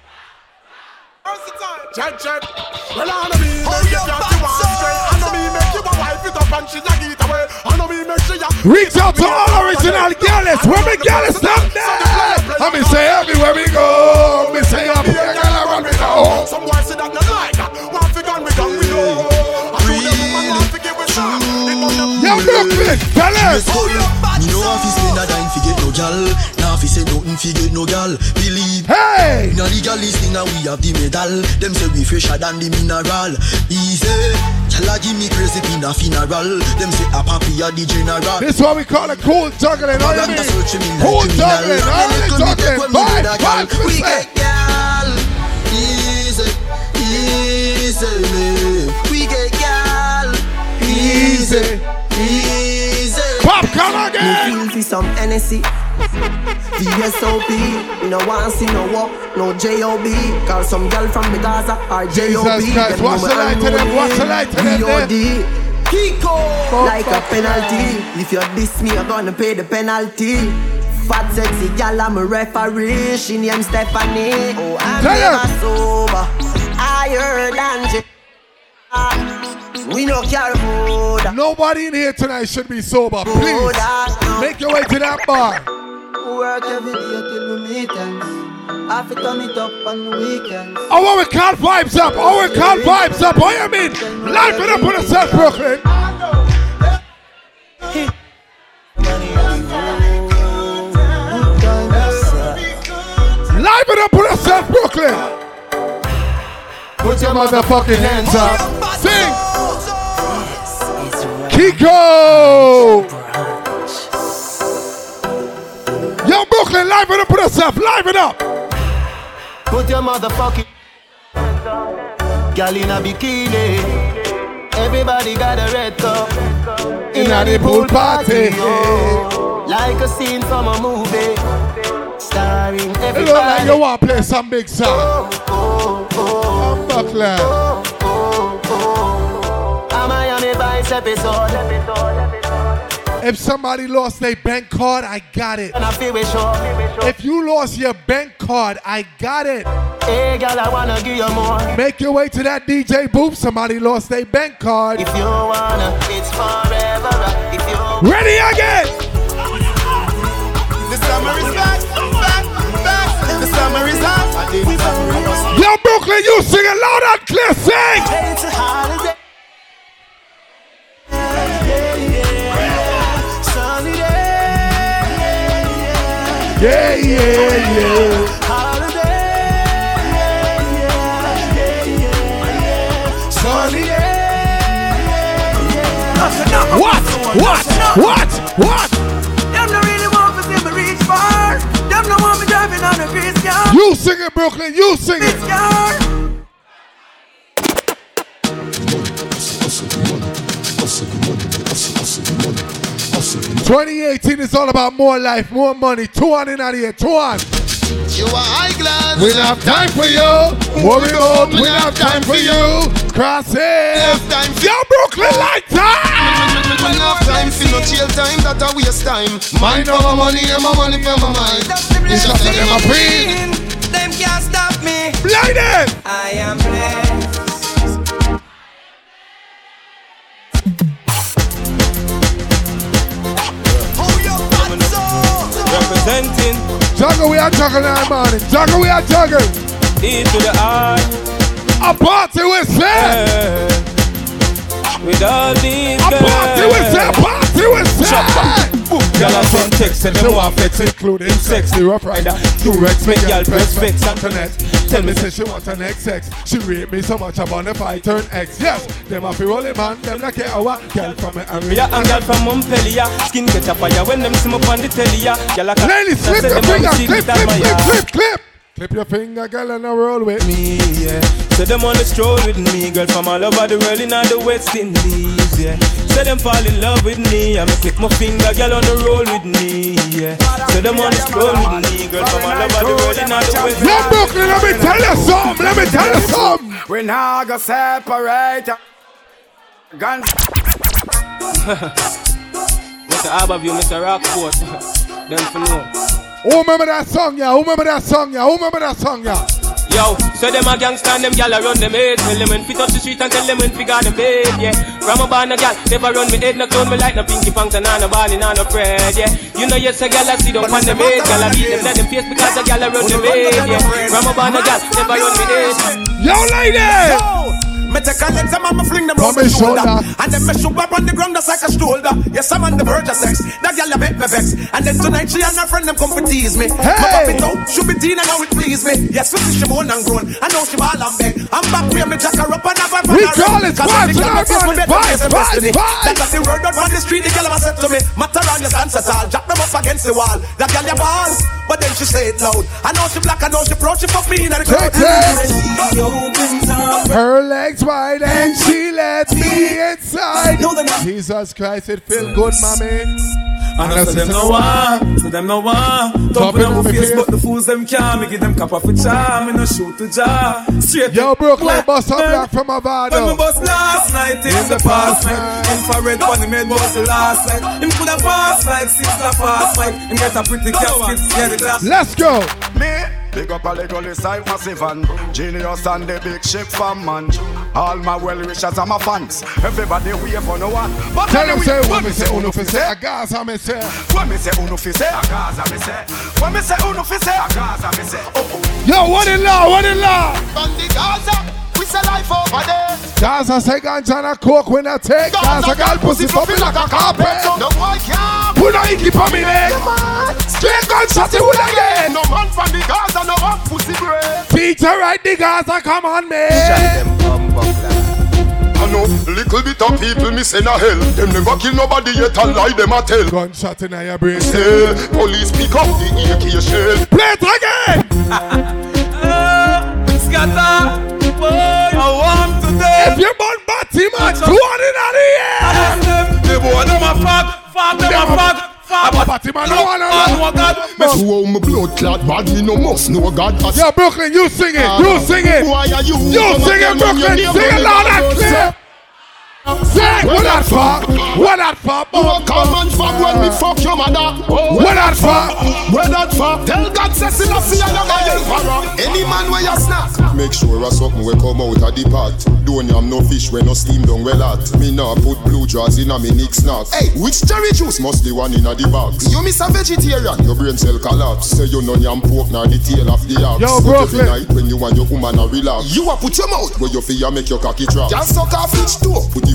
Check, check. Well, I know me make you it up and she a get away. I know me make Reach out to all original. Where me gallus up there? I me say everywhere we go. Me say up here, girl, I run me down. Some boys say that not like that. One fi gun we gun we know. Yo, Brooklyn, tell us. Me know if he spend a dime fi get no gal. Now fi say nothing fi get no gal. Believe. Hey! Inna the gal this thing and we have the medal. Them say we fresher than the mineral. Easy. Gal a give me crazy pin a funeral. Them say a papi a the general. This what we call a cool juggling. All you Propaganda mean? searching me like Cool juggling. All Little you me talking. take Five, with a gal. five We get gal. Easy Easy We get gal Easy Easy Pop, come again. Me feel some Hennessy. VSOP, you know want see no walk, no JOB. Call some girl from the Gaza or JOB. Jesus Christ, what's the light to them? What's the light to them? VOD. Kiko, like a penalty. If you diss me, you're gonna pay the penalty. Fat sexy gal, I'm a referee. She named Stephanie. Oh, I'm Tell her. never sober. I heard Angie. We no care food. Nobody in here tonight should be sober. Please Food, make your way to that bar. Work every day till we meet ends. I fi turn it up on the weekends. I want we call vibes up. I want we call vibes up. What you mean? Life it up on yourself, Brooklyn. Live it up on yourself, Brooklyn. Put your motherfucking hands up. Sing. Kiko. Yo, Brooklyn, live it up yourself. Live it up. Put your motherfucking gal in a bikini. Everybody got a red cup In a the pool party. oh. like a scene from a movie, starring It look like you want to play some big song. I'm Buckland. A Miami Vice episode. If somebody lost their bank card, I got it. And I feel we sure. If you lost your bank card, I got it. Hey, girl, I wanna give you more. Make your way to that DJ booth. Somebody lost their bank card. If you wanna, it's forever. If you Ready again. The summer is back, back, back. The summer is hot. Yo, Brooklyn, you sing it loud and clear. Sing. Yeah, yeah, yeah. Sunny What? What? What? What? Them no really want see me reach far. Them no want me driving on a. You sing it, Brooklyn. You sing it. Car. 2018 is all about more life, more money. Two on in out here. Two on. You are high class. We don't have time for you. Worry about, we don't have time for you. Crosses. time Yo, Brooklyn, like time. We don't have time for no jail time. That a waste time. Mind over money and my money for my mind. It's just that them a free. Them can't stop me. Ladies. I am blessed. Representing Juggle, we are juggling all morning. Juggle, we are juggling. E to the R. A party with say. Yeah. With all these A party with say. A party with say. I send text and them want flex including sexy rough rider. Two Rex make girl press vex Antoinette. Tell me say she want an XX. She rate me so much about if I turn X. Yes, them a fi rolling man. Them like a hour. Girl from me and Yeah, and girl from Montpellier Skin get a fire when them see me on the telly. Girl, I Ladies, slip your finger. Clip, clip, clip, clip, clip. Clip your finger, girl, and a roll with me, yeah. So them on the stroll with me, girl from all over the world in all the West Indies, yeah. So them fall in love with me, I'm click my finger, girl on the roll with me, yeah. So them on the stroll with me, girl from all over the world in all the West Yo, Brooklyn, let me tell you something. Let me tell you something. We now go separate. Gun. Mr. Harborview, Mr. Rockport. [laughs] them for know. Who remember that song, yeah? Who remember that song, yeah? Who remember that song, yeah? Yo, so them a gangsta and them gal run them head. Tell them when fit up the street and tell them when figure them bed, yeah. From a born a gal, never run me head No clone me like no pinky punks and no balling and no bread, yeah. You know yes a gal a see them on them head Gal a beat them let them face because a gal a run them head, yeah. From a born a gal, never run me head. Yo lady! Me take a legs, I'm fling them round my shoulder. And then me shoot up on the ground just like a shoulder. Yes, I'm on the verge of sex. That girl a make me vex. And then tonight she and her friend them come for tease me. Hey. My pop it out, should be and now it please me. Yes, we she born and grown. I know she ball and beg. I'm back where me jack her up and have her We call it vibes, vibes, vibes, vibes, That got the word out on the street, the girl ever said to me. Matter on your at all. Jack them up against the wall. That girl ya ball. But then she say it loud. I know she black, I know she proud, she fuck me in the crowd. Her legs wide and she let me inside. Jesus Christ, it feel good, mommy. And I say them no one, say them no one. Top them on face, but the fools them can't. Me give them cap off a charm, me no shoot to jar. Straight Yo, Brooklyn, bust up black from Avado. When me bust last night in the past night. Infrared on the made was the last night. Him coulda pass like six a fast fight. Him get a pretty casket, yeah the glass. Let's go. Me. Big up a little side massive and Genius and the big ship fan man. All my well wishers and my fans. Everybody wait for no one. But Tell them say what me say uno fi say? A Gaza me say. When me say? Uno fi say? A Gaza me say. When me say? Uno fi say? A Gaza me say. Oh oh Yo what in law? What in law? On the Gaza we say life over there. Gaza say ganja and coke when I take Gaza girl pussy for me like a carpet. No boy can't put no icky for me leg. Straight gunshot it would again. No man from the Gaza no one pussy bread. Peter right the Gaza come on me. I know little bit of people me say na hell. Them never kill nobody yet and lie them a tell. Gunshot in your brain. Still, police pick up the AK shell. Play it again. [laughs] If you born batty man, two on in the air. The boy them a fuck, fuck them a fuck. Batty man, no one know God. Me show my blood clot bad, me no must know God. Yeah, Brooklyn, you sing it, you sing it. Why are you? You sing it, Brooklyn, sing it loud and clear. Say, what that for? What that for? Oh, come and fuck when me fuck your mother. Oh, what that for? What that for? Tell God say see no see no man Any man where you snap. Make sure a something we come out of the pot. Don't yam no fish when no steam down well hot. Me nah put blue jaws in a me nick snack. Hey, which cherry juice must the one in a the box? You miss a vegetarian. Your brain cell collapse. Say you no yam pork nor the tail of the ox. Yo, Brooklyn. night when you and your woman a relax. You a put your mouth where you feel make your cocky drop. Just suck off each toe. Put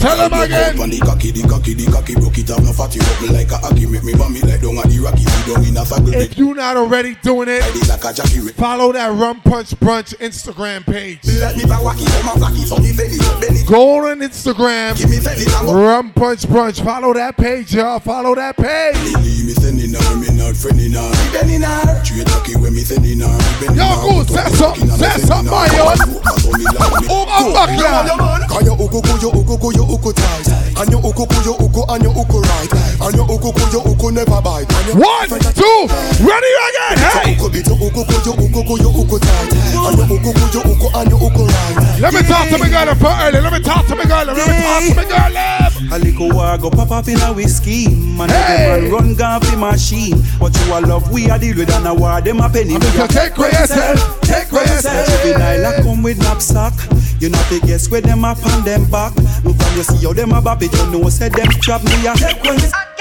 Tell him again. On the cocky, the cocky, the cocky, broke it up, no fatty rubble like a hockey. Make me me like down at the rocky, we down in a faggle. If you not already doing it, like a jockey. follow that Rum Punch Brunch Instagram page. Go on Instagram, Rum Punch Brunch. Follow that page, y'all. Follow that page. Yo, go set something, set something, yo. Up back, yeah. Cause you go you uku, go uku tight. And your uku kuyo uku and your uku right And your uku kuyo uku never bite One, two, ready again, hey Uku bit your uku kuyo uku kuyo uku tight And your uku kuyo uku and your uku right Let me talk to me girl for early Let me talk to me girl Let me talk to me girl A little war go pop off in a whiskey Man, hey. man run gun for machine But you a love we a deal with and a war them a penny So take for yourself Take for yourself Juvenile a come with knapsack You not to guess where them up on them back Look from you see how them a bop it You know said them trap me a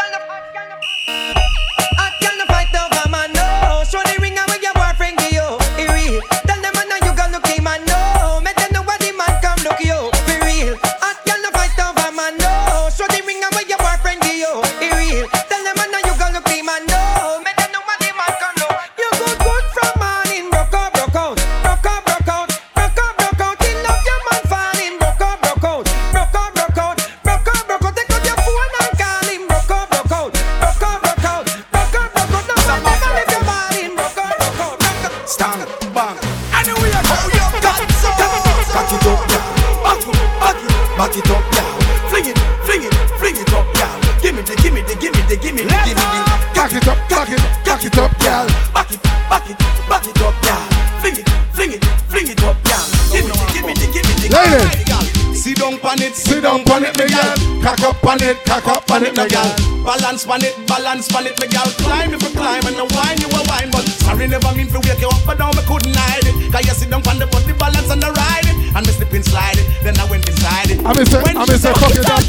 Balance on it, balance on it, me girl. Climb if you climb and the wine you a wine, but sorry never mean to wake you up, but down me couldn't hide it. Cause you sit down on the body balance and the ride it, and me slip and slide it. Then I went inside it. I'm say, I'm say, fuck it up,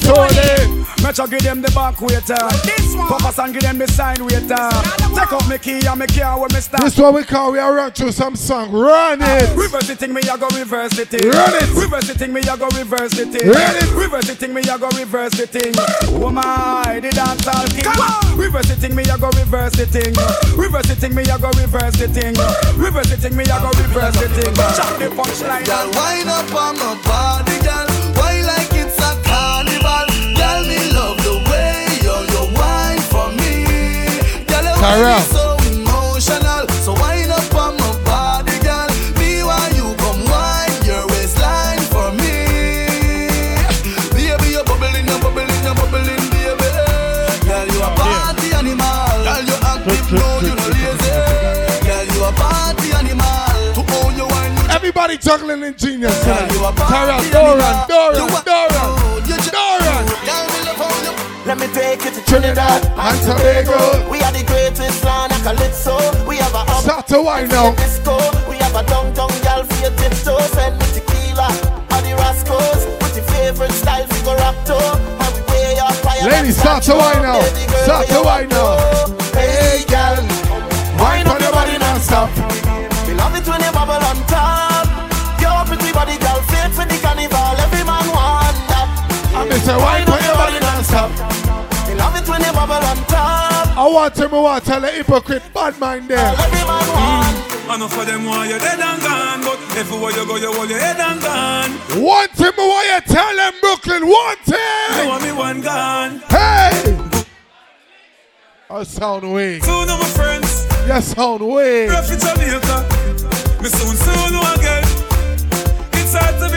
Tony. Metro give them the back waiter. Papa and give them the sign waiter. Take out me key and me car where me start. This what we call we are run through some song. Run it. Reverse the thing, me I go reverse the thing. Run it. Reverse the thing, me I go reverse the thing. Run it. Reverse the thing, me I go reverse the thing. Oh my, the dance all king. Come on. Reverse the thing, me I go reverse the thing. Reverse the thing, me I go reverse the thing. Reverse the thing, me I go reverse the thing. Chop the punchline. Girl, wind up on my body, girl. Why like it's a carnival? Girl, me Tyrell. so emotional. So wind up on my body, girl. Me why you come wine your waistline for me. Baby, you bubbling, you bubbling, you bubbling, baby. Girl, you a party animal. Girl, you active, no, you no lazy. Girl, you a party animal. To own your wine, Everybody juggling in genius tonight. you a Tyrell, Doran. Doran, Doran, Let me take you to Trinidad and Tobago. We are the greatest land of Calypso. We have a up Start to wine now. disco. We have a downtown gal for your tiptoe. Send me tequila or the Rascals. With your favorite style, we go rap. And we wear your fire. Ladies, start to wine now. Start to wine now. Hey, gal. Wine on your body non-stop. We love it when you bubble on top. Your pretty body, girl, fit for the carnival. Every man want that. I'm Mr. Wine I want to, I want to tell a hypocrite bad mind there. Man want. For them why you're dead and gone, but everywhere you go, you hold your head and gone. One thing, I want you tell them, Brooklyn, one You thing. want me one gone. Hey! I sound weak. Soon, my friends, You sound rough in Jamaica. Me soon, soon again. It's hard to be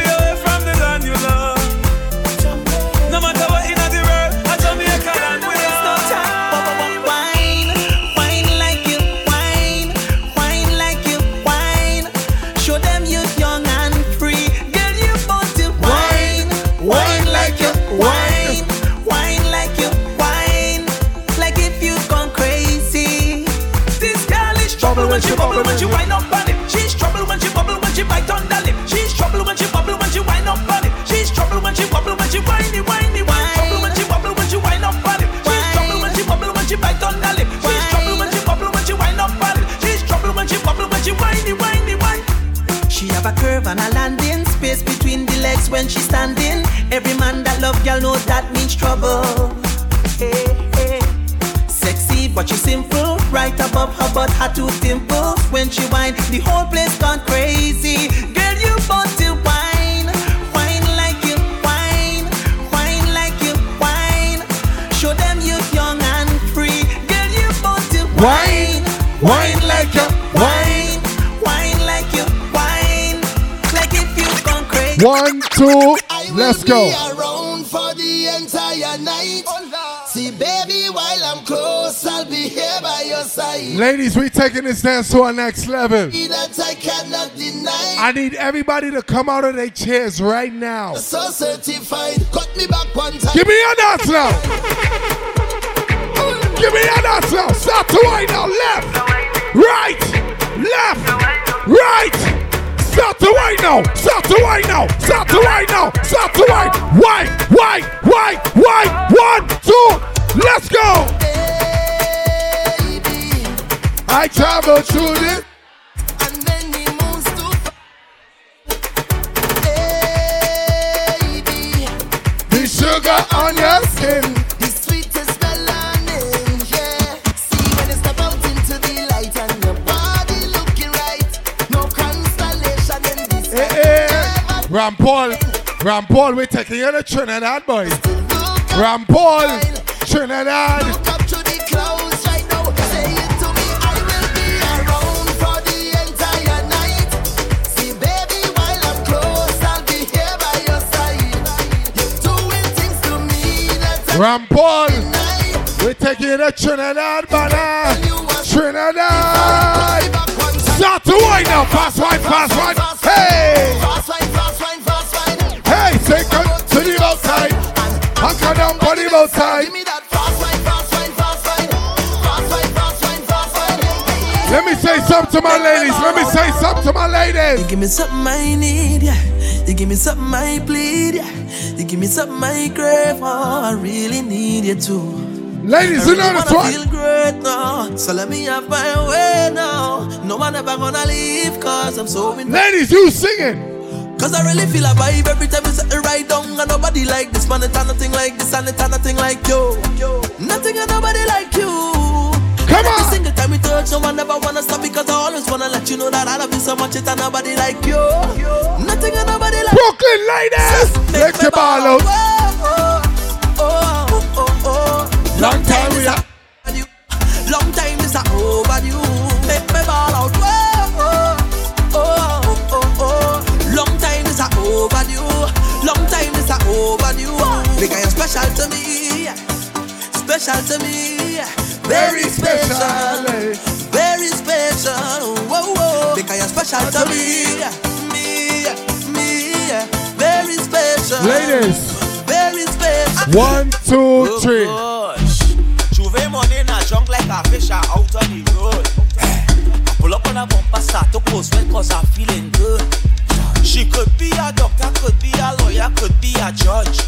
when she bubble when she whiny whiny whine. Trouble when she bubble when she wind up on. She's trouble when she bubble when she bite on the lip. She's trouble when she bubble when she wind up on. She's trouble when she bubble when she whiny whiny whine. She have a curve and a landing space between the legs when she standing. Every man that love girl knows that means trouble. Hey, hey. Sexy but she simple, right above her butt, her two dimples. When she whine, the whole place gone crazy. Girl, you want want to whine, whine like you whine, whine like you whine, like if you gone crazy. One, two, let's go. Be around for the entire night. Oh, See, baby, while I'm close, I'll be here by your side. Ladies, we taking this dance to our next level. That I cannot deny. I need everybody to come out of their chairs right now. So certified. Cut me back one time. Give me a dance now. [laughs] Give me a dance now. Start to wine now. Left, right, left, right. Start to wine now. Start to wine now. Start to wine now. Start to wine. Wine, wine, wine, wine. One, two. Let's go. I travel through this. And then he moves to the sugar on your skin. Be around for the entire night. See, baby, while I'm close, I'll be here by your side. You're doing things to me that I Rampol, We're taking it to Trinidad, banana. Trinidad. Start to wine now. Fast wine, fast. Hey. Hey, Hunker down, body outside. Let me say something to my ladies. Let me say something to my ladies. You give me something I need, yeah. You give me something I bleed, yeah. You give me something I crave, oh, I really need you too. Ladies, I you know this one. feel great now, so let me have my way now. No one ever gonna leave, cause I'm so in Ladies, you singing. Cause I really feel a vibe every time you set it right down And nobody like this man, it's nothing like this and it's nothing like you Nothing and nobody like you Come on! Every single time we touch, no one ever wanna stop Because I always wanna let you know that I love you so much It's nobody like you Nothing and nobody like you Brooklyn ladies! Let your ball out. Long special to me. Special to me. Very special. Eh? Very special. Whoa, whoa. Because you're special to me. Me, me. Very special. Ladies. Very special. One, two, oh, three. Juve money in a junk like a fish out on the road. Pull up on a bumper, start to post cause I'm feeling good. She could be a doctor, could be a lawyer, could be a judge.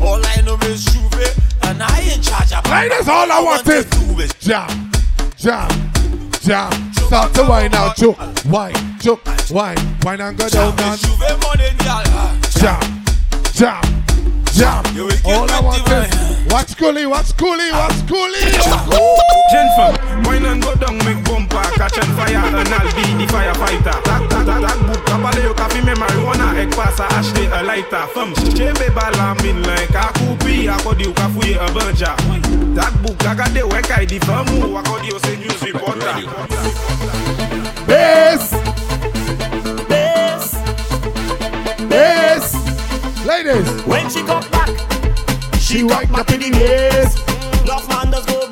All I know is Juve, and I in charge of Ladies, all I want is jam, jam, jam. Start to wine now, choke, wine, choke, wine, wine and go down, down. Juve money, girl. Jam, jam, jam. All I want is What's coolie, what's coolie, what's coolie? Gen fam, wine and go down, make bumper, catch and fire, and I'll be the firefighter. Tak, tak, tak, tak, book, kapale yo kafi me marijuana, ek pasa, ashte a lighter. Fam, chebe bala min like a kupi, akodi yo kafuye a banja. Tak book, kagade wek ay di famu, akodi yo se news reporter. Bass! Bass! Bass! Ladies! When she got back, she wind up in the waist. Love man does go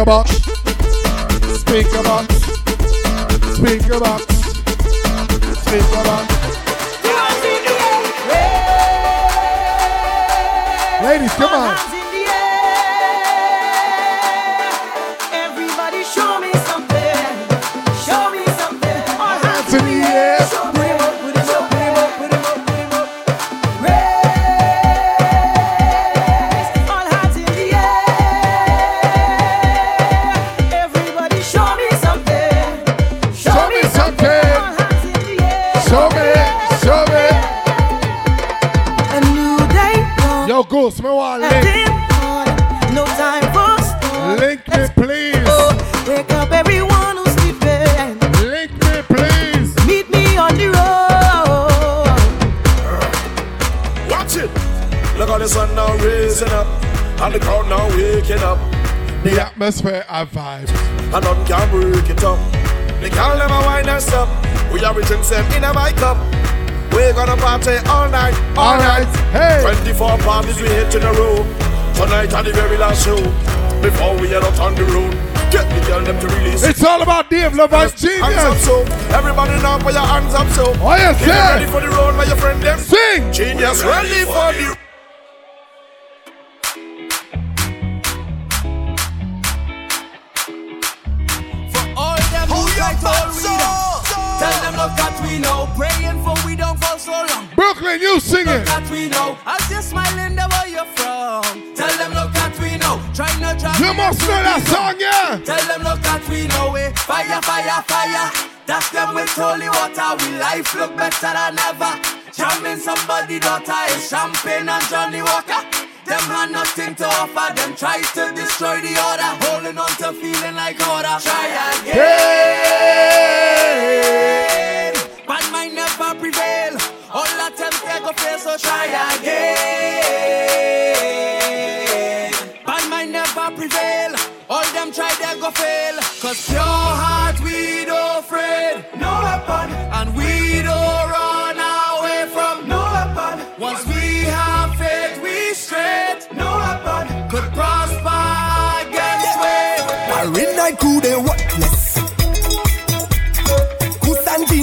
Speaker box, speaker box, speaker box, speaker box. Ladies, come on. Dawn. Yo, me want A link. dim. No time for storm. Link me, please. Oh, wake up everyone who's sleeping. Link me, please. Meet me on the road. Watch it. Look how the sun now raising up, and the crowd now waking up. The atmosphere I vibe. And none can break it up. They can't never wind us up. We are reaching them in a mic up. We're gonna party all night, all, All night. right, hey. 24 parties we hit in a row. Tonight are the very last show. Before we head out on the road. Get the girl them to release. It's all about Dave Love and Hands up Genius. so. Everybody now put your hands up so. Oh, yes, Get ready for the road, my your friend them. Sing. Genius ready for the somebody daughter is champagne and Johnnie Walker. Them had nothing to offer. Them try to destroy the order. Holding on to feeling like order. Try again. Bad mind never prevail. All attempts they go fail, so try again. Bad mind never prevail. All them try they go fail. Cause pure heart we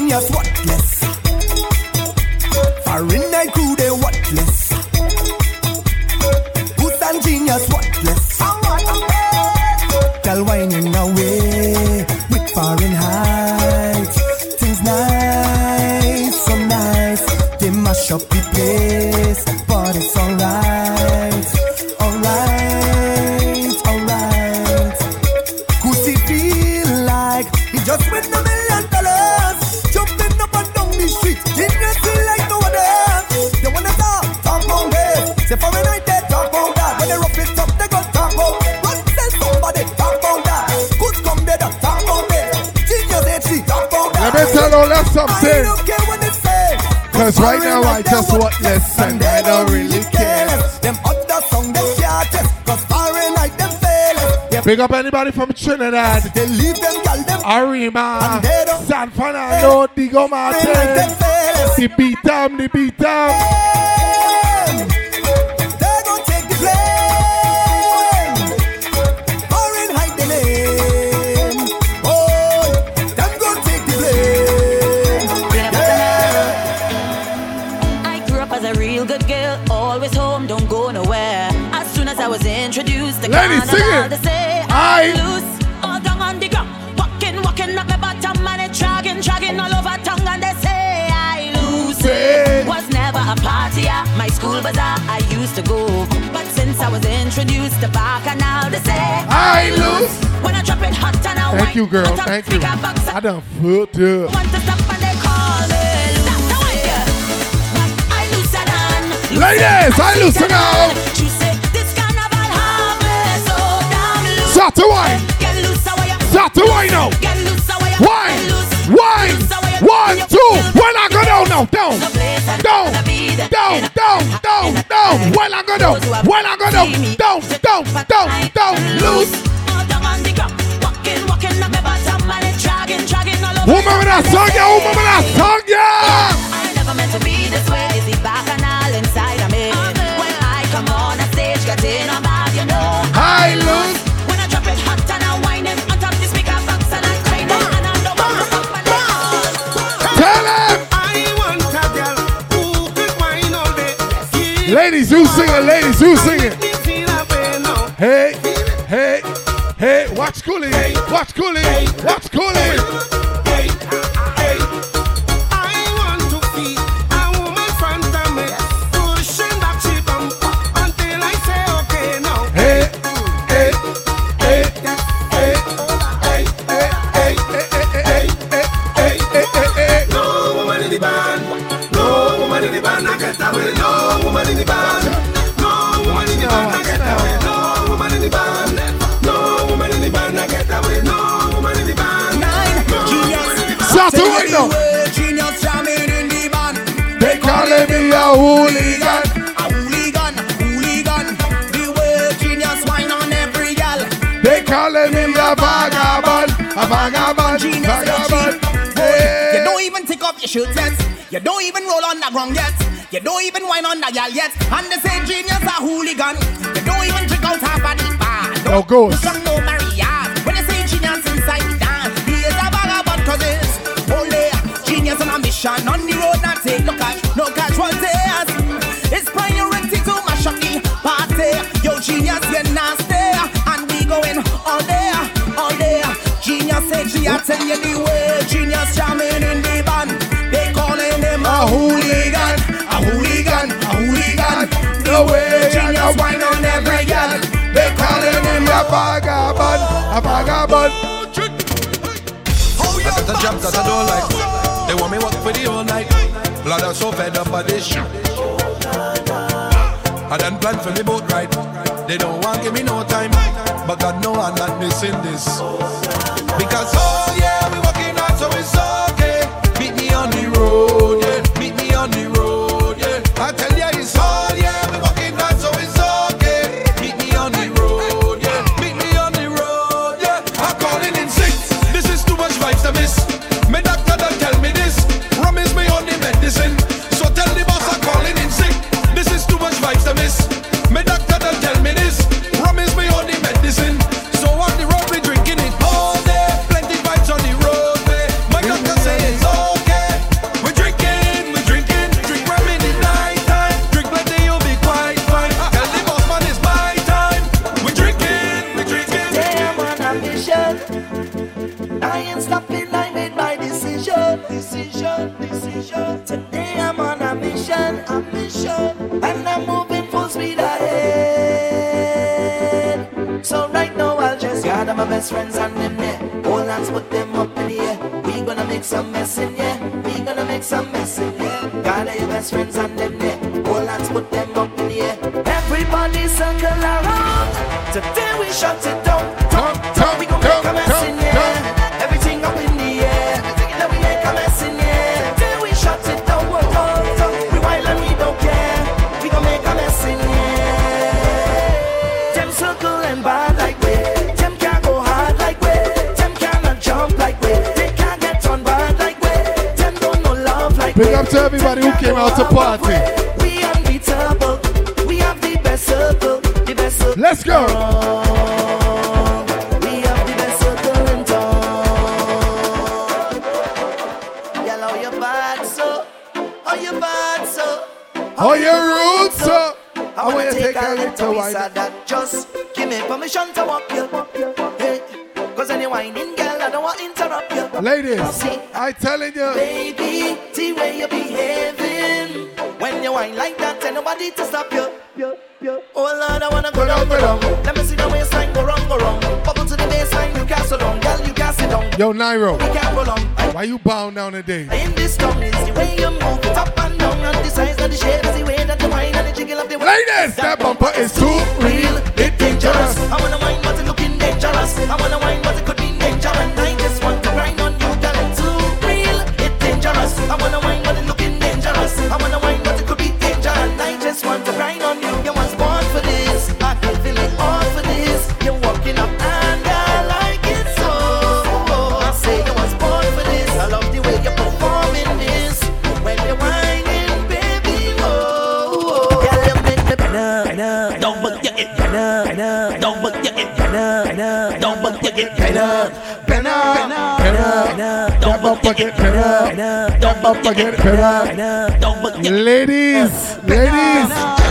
genius. What Cause right now I just want to listen. I don't really care. Them other song they can't. Cause Fahrenheit them fail. Big up anybody from Trinidad. They leave them gal them Arima, San Fernando, Diego Martin. The beat them, the beat them. Sing it. they say Aye. I loose, all down on the ground, walking, walking up my bottom, and it dragging, dragging all over tongue, and they say I lose. Say. Was never a party at my school bazaar. I used to go, but since I was introduced to Barker, now they say I lose. When I drop it hot and I Thank you, girl. Thank you. I done fucked up. want to stop and they call me Stop the way, yeah. But I lose it on. Ladies, I lose it now. Start to wine. Start to wine now. Wine. Wine. One, two. When I go down now, down. Down. Down, down, down, down. When I go down. When I go down. Down, down, down, down. Loose. Woman with that song, yeah. Woman with that song, yeah. Ladies, who sing it? Ladies, who sing it? Hey, hey, hey, watch Cooley, watch Cooley, watch Cooley. Band. They calling me a hooligan. A hooligan, hooligan. The way genius wine on every gal. They calling me a vagabond, a vagabond, vagabond. You don't even take off your shirt yet. You don't even roll on the ground yet. You don't even wine on the gal yet. And they say genius a hooligan. You don't even drink out half of the bar. No oh, ghost. No Maria. Genius on the road not take no cash, no casualties. It's priority to mash up the party. Yo, genius, you're nasty. And we going all day, all day. Genius say she I tell you the way. Genius jamming in the band. They calling him a hooligan, a hooligan, a hooligan. The way Genius wine on every girl. They calling him a vagabond, a vagabond. I got a job that I don't like for the whole night. I'm so fed up of this shit. I done planned for the boat ride. They don't want give me no time, but God know I'm not missing this. Because oh yeah. Why you bowing down today? In this is the way you move. Ladies, that bumper is too. get better, better, better. Don't bumper get better, don't bumper get better. Ladies, ladies.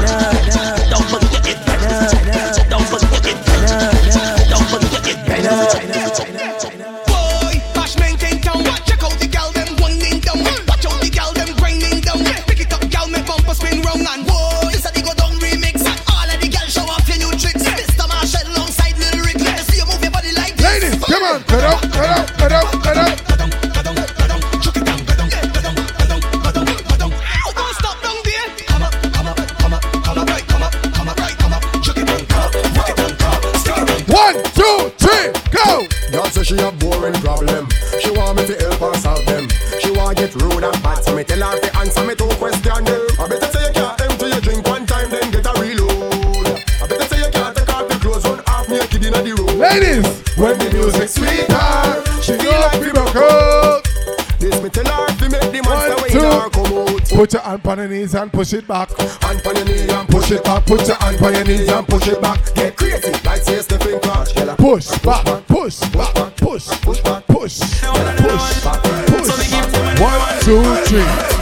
she a boring problem. She want me to help her solve them. She want get rude and bad, so me tell her to answer me two questions. I better say you can't empty your drink one time, then get a reload. I better say you can't take off the clothes on half naked in the road. Ladies. Put your hand on your knees and push it back. Hand on your knees and push it back. Put your hand on your knees and push it back. Get crazy, like say stepping crash. Push back, push back, push, push back, push, push, push. One, two, three.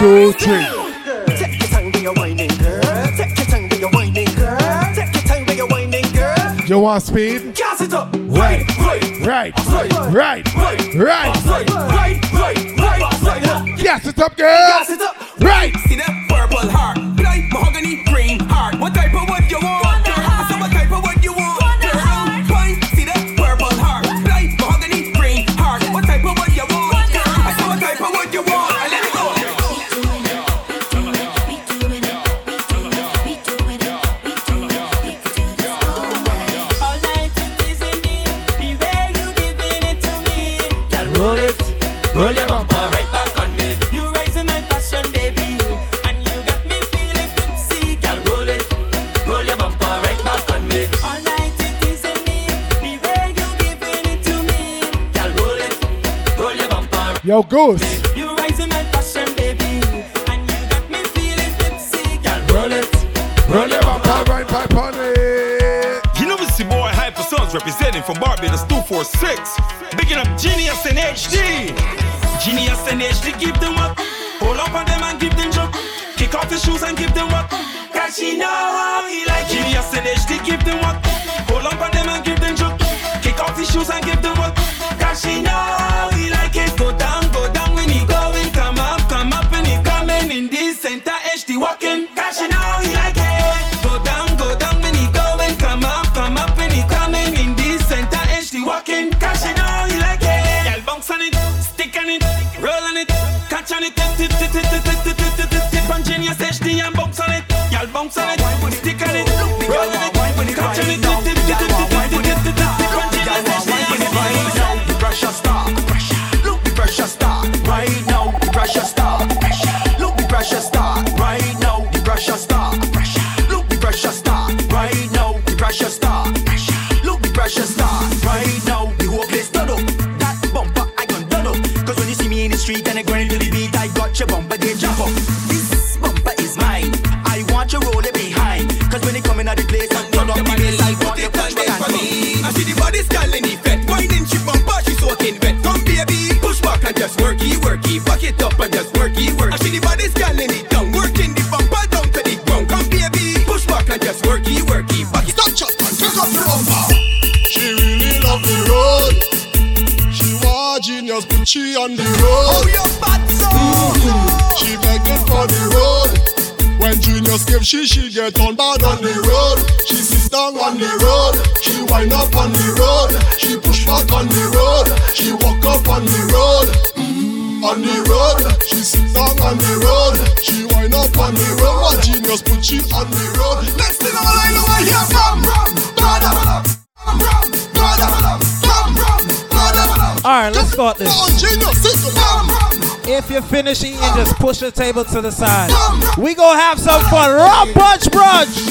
Two, three. Take your time when you're girl. Take your time when you're girl. Take your time when you're girl. You want speed? Gas it up. Right, right, Right, right, right, right, right. right, right, right, right, right. Gas it up, girl. Bumper. Yo, You raising my passion, baby, and you got me feeling tipsy. Girl, roll it, roll your bumper right back on it. You know it's your boy Hyper Sons representing from Barbados 246. Bigging up Genius and HD. Genius and HD, give them up. Hold up on them and give them jump. Kick off your shoes and give them up. Cause she know how he like it. Genius and HD, give them up. Alright, start this. On genius, sit down. If you're finished eating, just push the table to the side. We gonna have some fun. Rum punch brunch.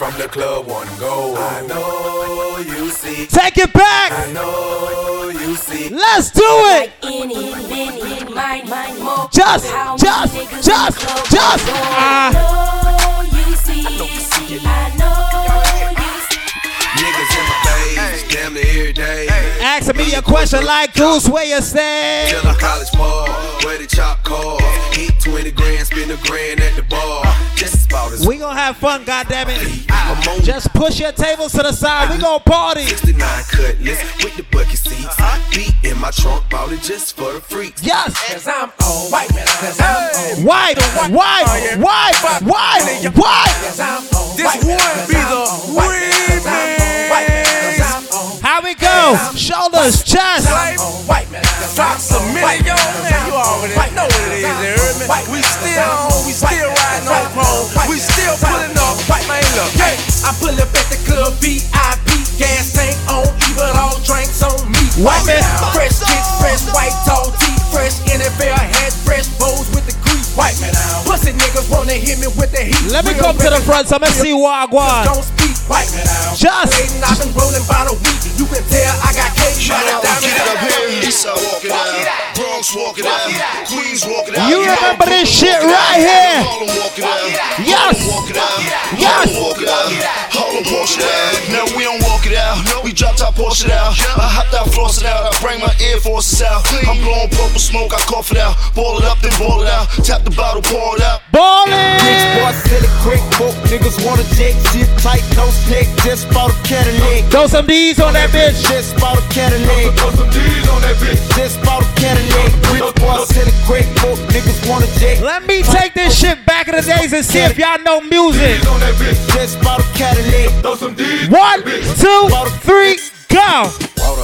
Many bitches from the club wanna go? I know you see. Take it back. I know you see. Let's do it. Any, many, mine, mine, more. Just, How just, many niggas just, in the club just. Ah. I know you see. I know you see. Niggas in my face, damn near every day. Asking me a question like Goose, where you stay? Till a college mall, where the chop cars. Hit 20 grand, spend a grand at the have fun, goddammit. Just push your tables to the side. We gonna party. 69 cutlass with the bucket seats. Beat in my trunk, bought it just for the freaks. Yes. Cause I'm on white man. Cause I'm on Why? Why? Why? Why? Why? This would be the remix. How we go? Shoulders, chest. White man. Drop some million, on with it is, you hear me? We still on, we still riding on chrome, we still pulling up, man, look, hey, I pull up at the club, VIP, gas tank on, even all drinks on me. Wipe me, fresh niggas wanna hit me with the heat. Let me Real come to the front so I'ma see what I want. Don't speak. Wipe me down. Just. Waiting, I've been rolling by the week. You can tell I got cake by the Get it up here, Eastside walk it out, Bronx walk it out, Queens walk it out. You remember this shit right here? Harlem walk it out, Yes. Harlem walk out, Yes. Harlem walk it out, Harlem walk it out. Now we don't walk it out, No, we drop top push it out. I hopped out, floss it out, I bring my Air Forces out. I'm blowing purple smoke, I cough it out, ball it up, then ball it out. Tap the bottle, pour it out. Ballin'. Rich boy, silly quick, folk niggas wanna take shit tight, no snake, just bought a Cadillac. Throw some D's on that bitch. Just bought a Cadillac. Throw some D's on that bitch. Just bought a Cadillac. Rich boy, silly quick, folk niggas wanna take. Let me take this shit back in the days and see if y'all know music. Just bought a Cadillac. Throw some D's. One, two, three, go.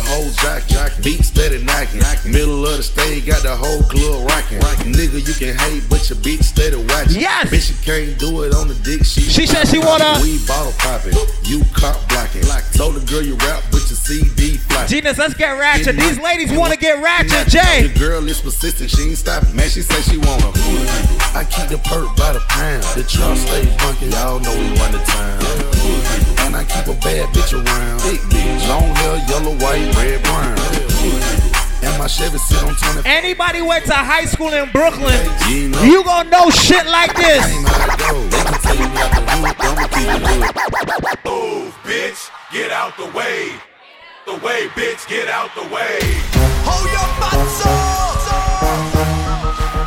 Whole jack, jack, beat steady knocking. Middle of the stage, got the whole club rocking. Nigga, you can hate, but your beat steady watching. Yes. Bitch, you can't do it on the dick. She, She said she wanna- We bottle popping, you cop blocking. Told the girl you rap, but your CD flocking. Genius, let's get ratchet. These ladies want to get ratchet, Jay. The girl is persistent, she ain't stopping. Man, she say she wanna. I keep the perk by the pound. The truck stay bunking, y'all know we run the town. And I keep a bad bitch around. Big bitch, long hair, yellow, white, red, brown. And my Chevy sit on 20. Anybody went to high school in Brooklyn, You know. you gonna know shit like this. Ain't how it go. They can tell you not the hood, I'ma keep it hood. Move, bitch, get out the way. The way, bitch, get out the way. Hold your butts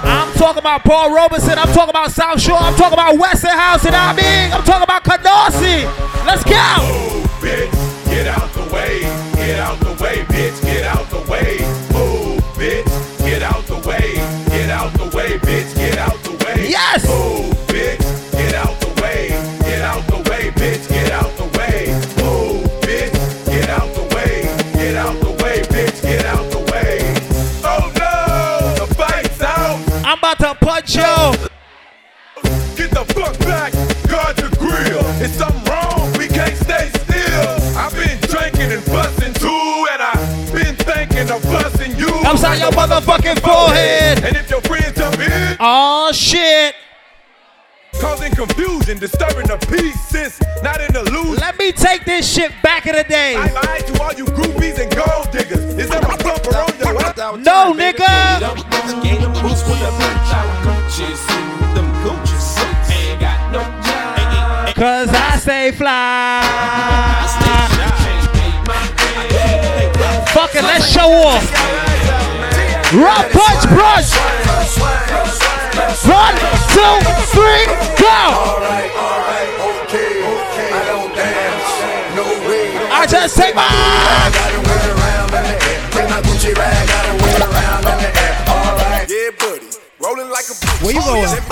I'm talking about Paul Robeson. I'm talking about South Shore. I'm talking about Westinghouse and I mean, I'm talking about Canarsie. Let's go. Move, bitch, get out the way. Get out the way, bitch, get out the way. Move, bitch, get out the way. Get out the way, bitch, get out the way. Yes. Move, bitch, get out the way. Get out the way, bitch, get out the way. Move, bitch, get out the way. Get out the way, bitch, get out the way. Oh no, the fight's out. I'm about to punch you. Get the fuck back, guard the grill. It's something been thinking of busting you. Upside your motherfucking forehead. And if your friends jump in, Oh shit. causing confusion, disturbing the peace, since not in the loose. Let me take this shit back in the day. I lied to all you groupies and gold diggers. Is there a bumper on your ass? No, nigga. Cause I stay fly. Fuck let's show off. Run, punch, brush. One, two, three, go. All right, okay. I don't dance no way. I just take my. Yeah, buddy. Rolling like a Where you going? Like a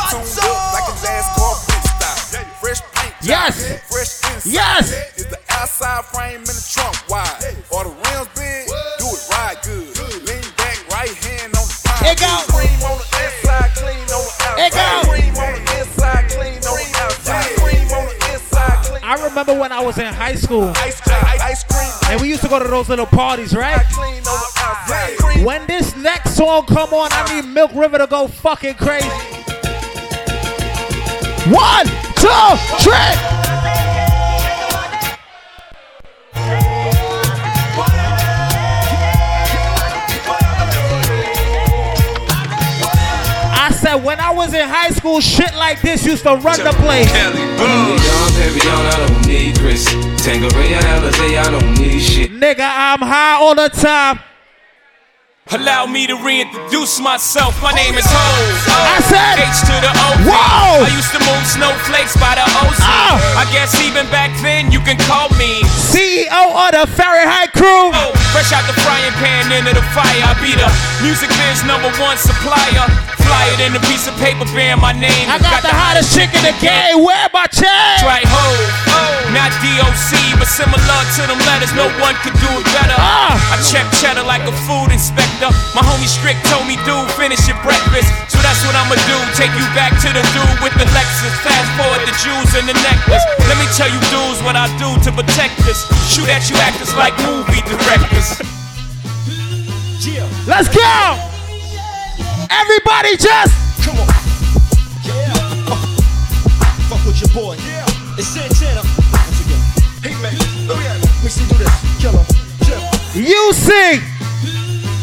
NASCAR pit stop. Fresh paint. Yes. Fresh. Yes. Outside frame in the trunk wide? Or the rims big? Do it right good. Lean back, right hand on the. It go. Cream on the inside, clean on the outside. It go. Cream on the inside, clean on the outside. Cream on the inside, clean. I remember when I was in high school Ice cream, ice cream, and we used to go to those little parties, right? clean on the outside. When this next song come on, I need Milk River to go fucking crazy. One, two, three. Said when I was in high school, shit like this used to run the place. Young Papillon, I don't need Chris. Tangeray, Alizé, I don't need shit. Nigga, I'm high all the time. Allow me to reintroduce myself. My name is Ho. I said- H to the O. Whoa! I used to move snowflakes by the OZ. Ah. I guess even back then you can call me CEO of the Fahrenheit crew. Oh, fresh out the frying pan into the fire. I be the music biz number one supplier. Fly it in a piece of paper bearing my name. I got the hottest chick in the game. Where my chain? Right, ho. Not DOC, but similar to them letters. No one could do it better. Ah. I check cheddar like a food inspector. My homie Strick told me, dude, finish your breakfast. So that's what I'ma do. Take you back to the dude with the Lexus. Fast forward the jewels and the necklace. Let me tell you, dudes, what I do to protect us. Shoot at you actors like movie directors. Let's go. Everybody just come on. Yeah. Fuck with your boy. Yeah. It's Santana. Once again. Hey man. Oh yeah. Let me see do this. Killer. Chill. you sing.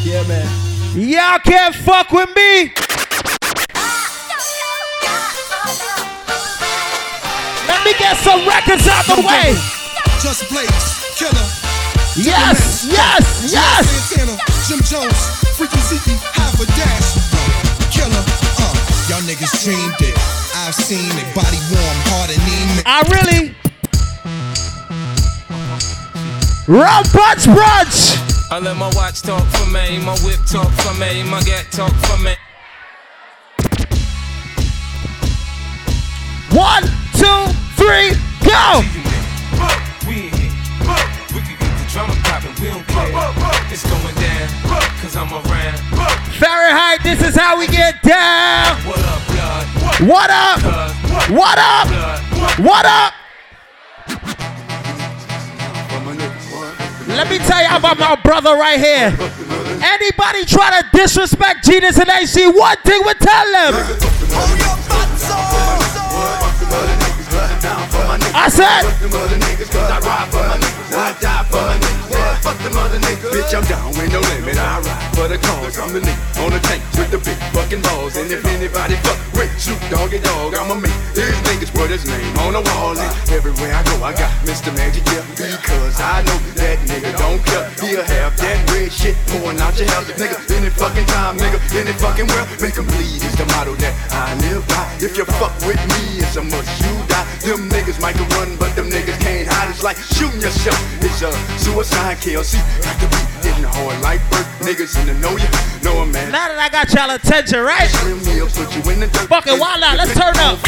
Yeah man. Y'all can't fuck with me. Let me get some records out the way. Just Blaze, Killer. Yes, yes, yes. Santana, Jim Jones, Freaky Zeke, half a dash. Killer, y'all niggas dreamed it. I've seen it, body warm, heart anemic. I really. Rum punch brunch. I let my watch talk for me, my whip talk for me, my gat talk for me. One, two, three, go. We in here, we can get the drama poppin', we don't care. It's going down, cause I'm around. Fahrenheit, this is how we get down. What up? What up? What up? What up? Let me tell you about my brother right here. Anybody try to disrespect Genius and AC, one thing we tell them. I said, Bitch, I'm down with no limit. I ride for the cause. I'm the nigga on the tank with the big fucking balls. And if anybody fuck with shoot doggy dog, I'ma make these niggas put his name on the wall. And everywhere I go, I got Mr. Magic, yeah. Because I know that nigga don't care. He'll have that red shit pouring out your house. Nigga, any fucking time, nigga, any fucking world. make 'em bleed is the motto that I live by. If you fuck with me, it's a must you die. Them niggas might can run, but them niggas can't hide. It's like shooting yourself. It's a suicide KLC. Got to be hitting hard like bird. Niggas in the know you, know a man. now that I got y'all attention, right? Fucking wild out, let's turn up.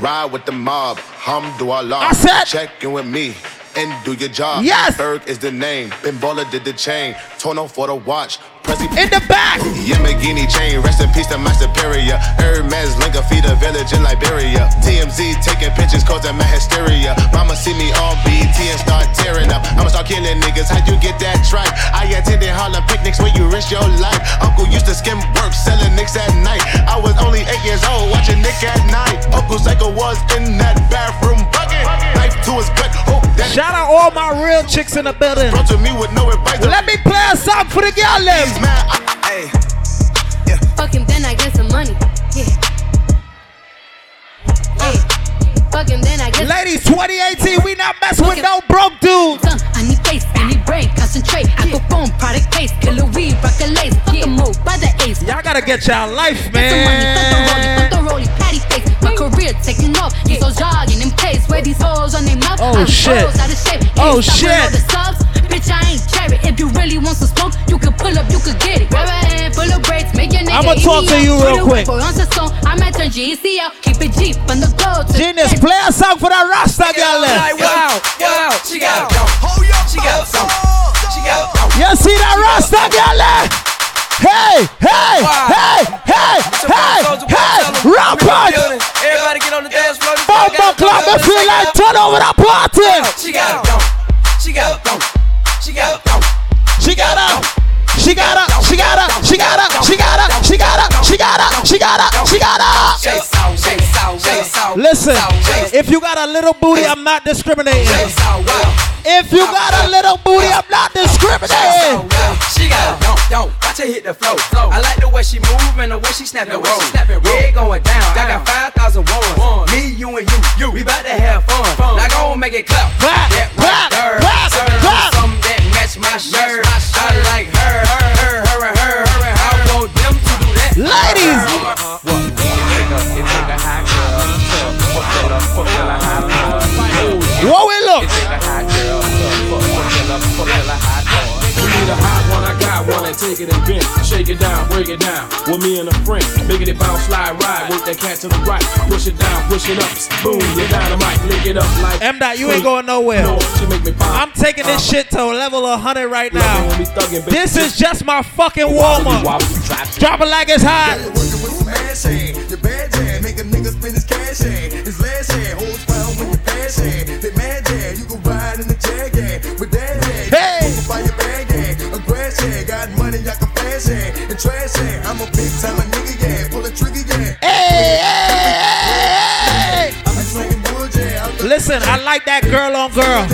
Ride with the mob, Hamdulillah. I said- check in with me and do your job. Yes. Berg is the name. Bimbola did the chain. Tono for the watch. Prezi in the back. Yamagini chain. Rest in peace to my superior. Hermes feed a village in Liberia. TMZ taking pictures causing my hysteria. Mama see me on BT and start tearing up. I'ma start killing niggas. How you get that tripe? I attended Harlem picnics where you risk your life. Uncle used to skim work selling nicks at night. I was only eight years old watching Nick at night. Uncle Psycho was in that bathroom bucket. Knife to his gut. Hope that Shout out all my real chicks in the building. To me with no advice. Let me play a song for the girl them. Hey. Fuck him, then I get some money. Yeah. Hey. Fuck him, then I get Ladies, 2018, we not messing with no broke dudes. Uh, I need face, I need brain, concentrate. I go phone, product case, killer weed, rock a lace. Fuck a move by the ace. Y'all gotta get y'all life, Get some money, fuck the rollie, man. fuck the rollie, patty face. My career taking off, you so jogging in place. Where these hoes on their mouth, Oh, I shit. out of shape. Oh, Can't stop with all shit. The subs. Bitch, I ain't cherry. If you really want some smoke, you can pull up, you can get it. Grab a hand full of braids, make your nigga I'ma talk to you real quick. For on the I might turn GEC out, keep it Jeep on the go. Genius, play a song for that Rasta girl. Eh? Like, wow, wow, she got She got some. She got You see that Rasta girl there? Hey, hey, hey, hey, hey, hey, Rampart! Everybody get on the dance floor. Bomba club, I feel like turn over the party. She got it. She got it. She got it. She got up. She got up. She got up. She got up. She got up. She got up. She got up. She got up. She got up. Listen, if you got a little booty, I'm not discriminating. If you got a little booty, I'm not discriminating. She got it. Don't, don't. Watch her hit the flow. I like the way she move and the way she snap and roll. Yeah, going down. I got 5,000 ones. Me, you, and you. You. We about to have fun. Now go and make it clap. Clap, clap, clap, clap. Something that match my shirt. I like her, her, her, her, her, I want them to do that. Ladies. What we look? We need a hot one, I got one, and take it and bend. Shake it down, break it down. With me and a friend. Biggity bounce, slide, ride. Work that cat to the right. Push it down, push it up. Boom, you're dynamite. Lick it up like. M. Dot, you ain't going nowhere. No, make me. I'm taking this shit to a level of 100 right now. When we thuggin', bitch. This is just my fucking warm up. Drop it like it's hot. Working with some ass hand, the bad jam, make a nigga spend his cash hand. His last hand, holds pound with your pass hand. That mad jam, you can ride in the jag hand. With that hand, Hey ass head and trash head. I'm a big time nigga, yeah. Pull a trigger, yeah. Hey, hey, hey. I'm slinging wood, yeah. Listen, I like that girl on girl.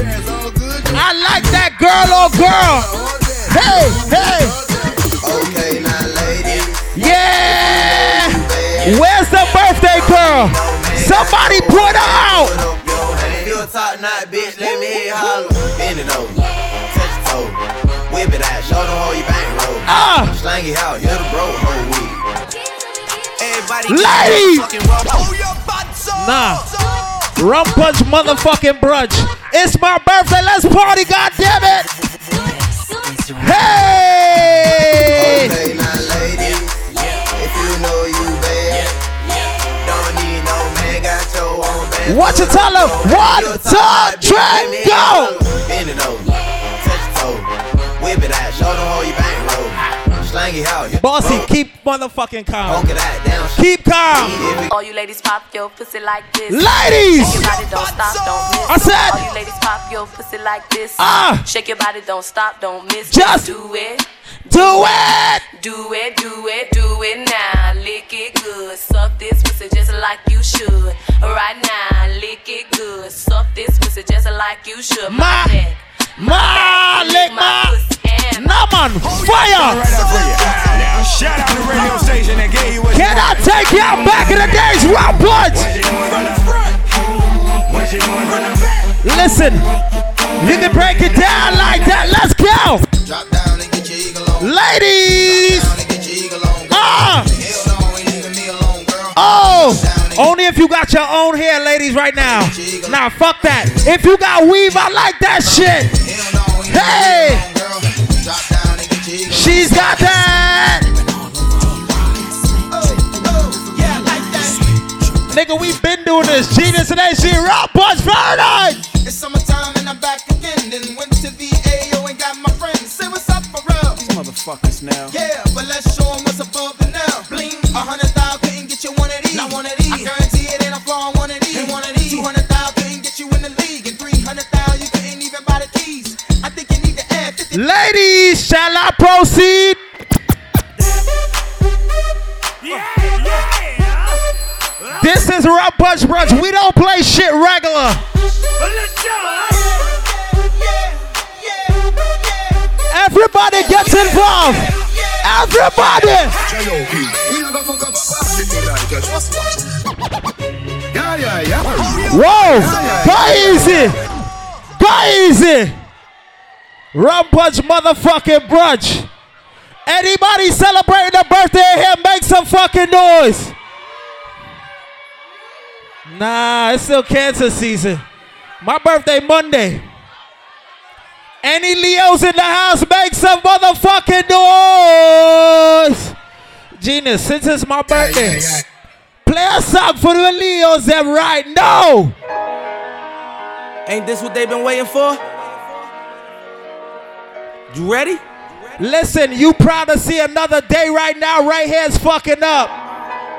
I like that girl on girl. Hey, hey. Okay, now, ladies. Yeah. Where's the birthday girl? Somebody put her out. Real top knot, bitch. Let me holler whip it out, show them how you bang roll. Ah. Slang it out, hit the bro, whole week. Everybody Ladies. fucking roll. Your butt so. Nah. Rum punch motherfucking brunch. It's my birthday. Let's party, goddammit. Hey! Okay, now ladies, if you know you bad, don't need no man, got your own band. What you tell them? One, two, three, go! Whip it out, show them how you bang roll. Slang it out, hit Bossy, bro. keep motherfucking calm. Poke it out, down. Keep calm. All you ladies pop your pussy like this. Ladies! Shake your body, don't stop, don't miss. I said- All you ladies pop your pussy like this. Ah. Shake your body, don't stop, don't miss. Just do it. Do it! Do it, do it, do it now. Lick it good. Suck this pussy just like you should. Right now, lick it good. Suck this pussy just like you should. Ma- neck. Ma, ma. Nah, man, fire! Now, shout out the radio station that gave you what Can I take out back in the days, Rob Punch? Listen, you can break it down like that. Let's go! And. Ladies! And. Ah! Oh! Only if you got your own hair, ladies, right now. Nah, fuck that. If you got weave, I like that shit. Hey! She's got that! Nigga, we been doing this. Genius and AC Rock Punch Friday! It's summertime and I'm back again. Then went to the AO and got my friends. Say what's up for real. These motherfuckers now. Yeah, but let's show 'em what's above the now. Bling, a hundred thousand couldn't get you one of these. Not one of these. I guarantee it ain't a flaw on one of these. Ain't one of these. Two hundred thousand couldn't get you in the league, and three hundred thousand you couldn't even buy the keys. I think you need to add fifty. Ladies, shall I proceed? This is Rock Punch Brunch. We don't play shit regular. Everybody gets involved. Everybody. Yeah, yeah, yeah. Whoa. Go easy. Go easy. Rum motherfucking brunch. Anybody celebrating a birthday here, make some fucking noise. Nah, it's still cancer season. My birthday Monday. Any Leos in the house, make some motherfucking noise. Genius, since it's my birthday, play a song for the Leos them right now. Ain't this what they've been waiting for? You ready? Listen, you proud to see another day right now? Right here's fucking up.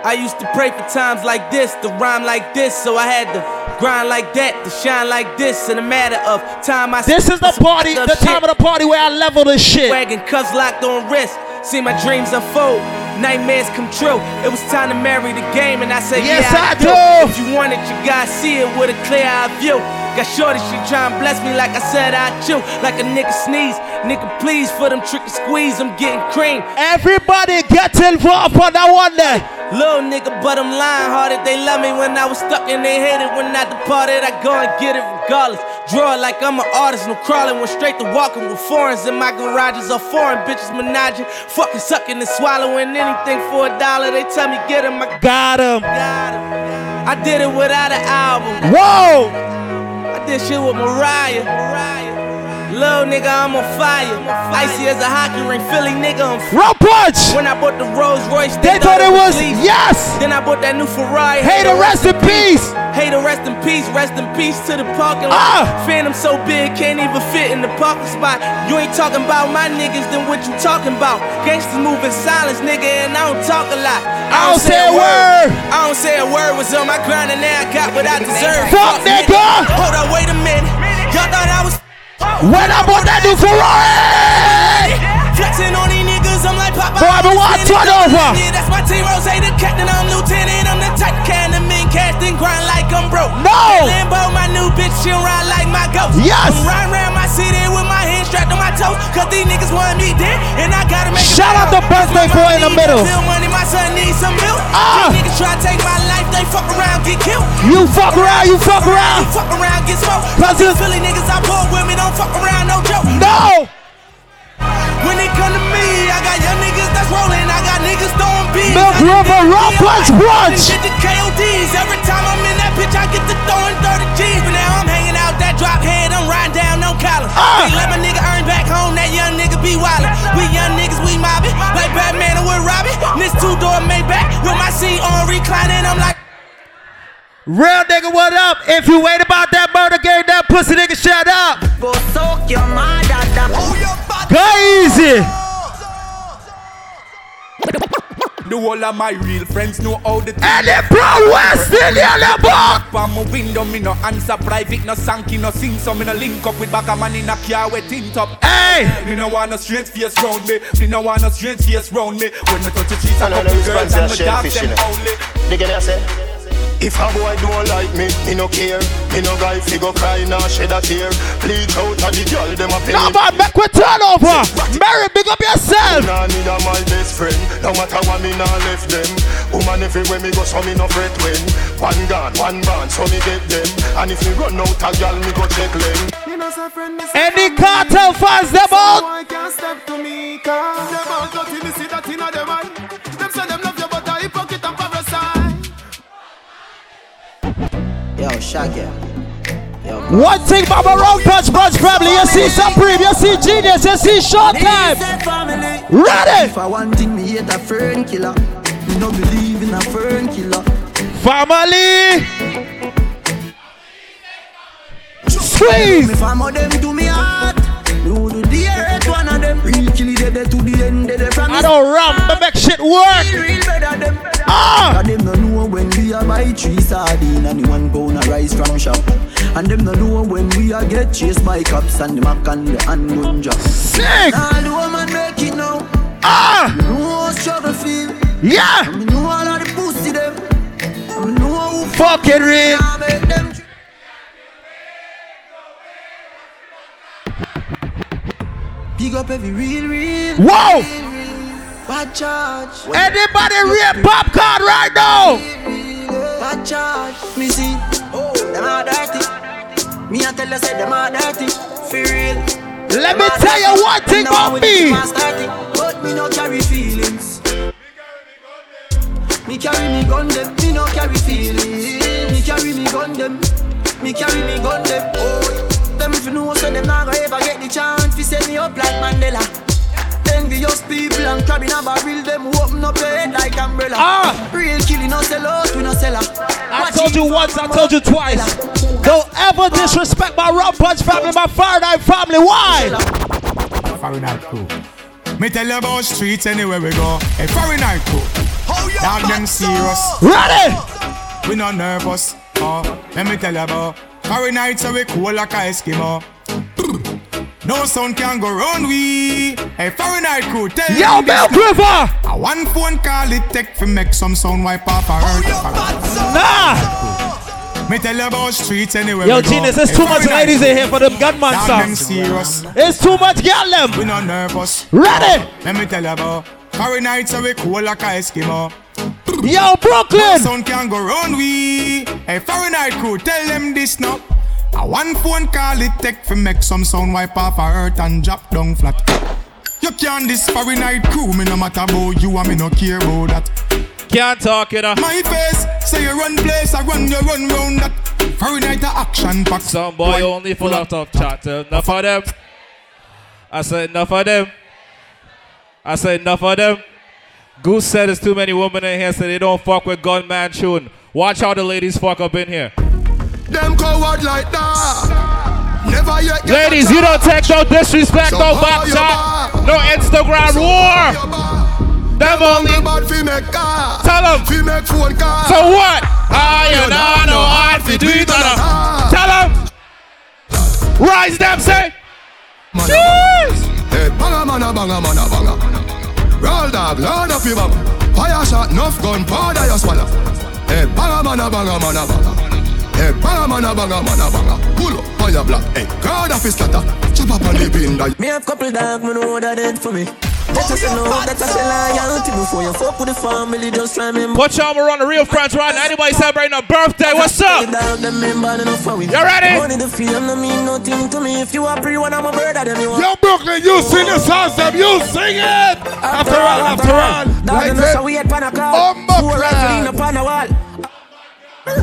I used to pray for times like this, to rhyme like this, so I had to grind like that, to shine like this. In a matter of time, I This is the party, the time of the party where I level this shit. Wagon cuffs locked on wrist. See my dreams unfold, nightmares come true. It was time to marry the game, and I said, Yes, Yeah, I do. do. If you want it, you gotta see it with a clear eye view. Got shorty, she tryin' bless me like I said I chew. Like a nigga sneeze, nigga please for them tricky squeeze. I'm getting cream. Everybody get involved on that one there. Little nigga, but I'm lying hearted. They love me when I was stuck and they hated when I departed. I go and get it regardless. Draw it like I'm an artist, no crawling. Went straight to walking with foreigns in my garages. Are foreign bitches menaging, fucking sucking and swallowing anything for a dollar. They tell me get him, I got him. I did it without an album. Whoa! Did shit with Mariah. Mariah. Little nigga, I'm on fire. Icy as a hockey ring, Philly nigga, I'm punch! When I bought the Rolls Royce, They thought it was- lease. yes! Then I bought that new Ferrari. Hey, to rest in peace. Hey, to rest in peace, rest in peace to the parking lot. Ah! Phantom so big, can't even fit in the parking spot. You ain't talking about my niggas, then what you talking about? Gangsters move in silence, nigga, and I don't talk a lot. I don't say a word. I don't say a word. Was on my grind and now I got what I deserve. Fuck, nigga. Hold up, wait a minute. Y'all thought I was. When I bought that new Ferrari! Flexing on these niggas, I'm like Papa. Boy, I been watching turn over. That's my team, Rose, the captain, I'm lieutenant. I'm the type kind of mean casting, grind like I'm broke. No. Lambo, my new bitch, she ride like my ghost. Yes. I'm riding strapped on my toes. Cause these niggas want me dead, and I gotta make Shout out the birthday boy in the middle. Money, my son needs some milk. Ah. These niggas try to take my life, they fuck around, get killed. You fuck around, you fuck around. You fuck around, get smoked. These Philly niggas I pull with me, don't fuck around, no joke. No. When it come to me, I got young niggas that's rolling. I got niggas throwing beats. Milk I River, get raw the punch. Get the KODs. Every time I'm in that bitch, I get to throwing 30 G's. But now I'm hanging out that drop head. I'm riding down collar. Ah. They let my nigga earn back home. That young nigga be wildin'. We young niggas, we mobbing. Like Batman and with Robbie. This two door Maybach with my seat on reclining. I'm like. Real nigga, what up? If you ain't about that murder game, that pussy nigga, shut up. Go soak your mother. Go easy. The whole of my real friends know how the And the Brown West Indian level. on my window, me no answer private, no sanky, no sing, so me no link up with back a man in a car with tint up. Hey! Me no want no strange face round me, me no want no strange face round me. When me touch the streets, I couple girls and me dog shellfish, them only. Dig me, I say. If a boy don't like me, me no care. Me no guy fi go cry nor shed a tear. Bleach out of the girl them a pay. Now, man, make we turn over. Mary, big up yourself. Nah, need a my best friend. No matter what me nah left them. Woman everywhere me go, so me no fret when. One gun, one band, so me get them. And if me run out a girl, me go check them. Any cartel fans, them out. Shaggy. One thing about my road punch punch family, you see Supreme, you see Genius, you see Showtime. Ready? If I want thing, me hate a fern killer. Me no believe in a fern killer. Family. Squeeze. If I'm them to me heart. Do the earth one of them. Real kill it dead to the end. From I don't ram, but make shit work. Real, real better them. Ah. Them no know when we a buy three sardine and the one pound of rice from shop. And them no know when we a get chased by cops and the mac and the handgun job. Sick. All the woman make it now. Ah. Me know how struggle feel. Yeah. And me know all of the pussy them. And me know who Fucking real. can't make them. Big up every real, real. Whoa. Bad charge. Anybody real popcorn right now? Bad charge. Me see. Oh, them are dirty. Me a tell you say them are dirty. For real. Let me tell you one thing about me. But me no carry feelings. Me carry me gun them. Me no carry feelings. Me carry me gun them. Me carry me gun them. Oh, them if you know so them not gonna ever get the chance to set me up like Mandela. Envious people and crabbing a barrel them open up your head like umbrella. Ah. Real killing no sell out, we no sell out. I told you once, I told you twice. Don't ever disrespect my Rum Punch family, my Fahrenheit family. Why? Fahrenheit crew. Me tell you about streets anywhere we go. Hey, Fahrenheit crew. Dog them serious. Ready? We not nervous. Oh, let me tell you about Fahrenheit so we cool like a Eskimo. No sound can go round we. Hey, Fahrenheit crew, tell Yo, them this Milk A one phone call it take fi make some sound wipe off a hurt. Nah. Me tell you about streets anywhere Yo. Genius, there's too much Fahrenheit ladies in here for them gunman Dog songs. serious. It's too much girl them. We not nervous. Ready? Let me tell you about Fahrenheit so we cool like a Eskimo. Yo, Brooklyn. No sound can go round we. Hey, Fahrenheit crew, tell them this now. A one phone call it take fi make some sound wipe off a earth and drop down flat. You can't this Fahrenheit crew, me no matter about you and me no care about that. Can't talk it up. My face, say you run place, I run, you run round that. Fahrenheit a action pack. Some boy only full of tough chat. Enough of them. I said enough of them. I said enough of them. Goose said there's too many women in here, so they don't fuck with gunman tune. Watch how the ladies fuck up in here. Them coward like that. Never yet Ladies, you don't take no disrespect, So no back you no Instagram war. Them only. bad fi make car. Tell 'em. Fi make phone call. So what? Ah, I you know no hard fi do Tell them. Rise them, say. Cheers. Hey, banga mana banga mana banga. Roll dog, load up your bang. Fire shot, enough gun, powder you swallow. Hey, banga mana banga mana banga. Hey, banga man a banga man a banga. Pull up on your block. Hey, God of his slaughter. Chop up on the bin. Me have couple dog, me know that dead for me. Oh, that's just a love, that's just a loyalty Before you fuck with the family, just remember Watch out, we're on the real friends right now. Anybody celebrating a birthday? What's up? You ready? Money the feel no mean nothing to me If you are pre one, I'm a brother, then you are Yo, Brooklyn, you sing the songs, them. You sing it. After all, after all. Dog, Like you know that. so we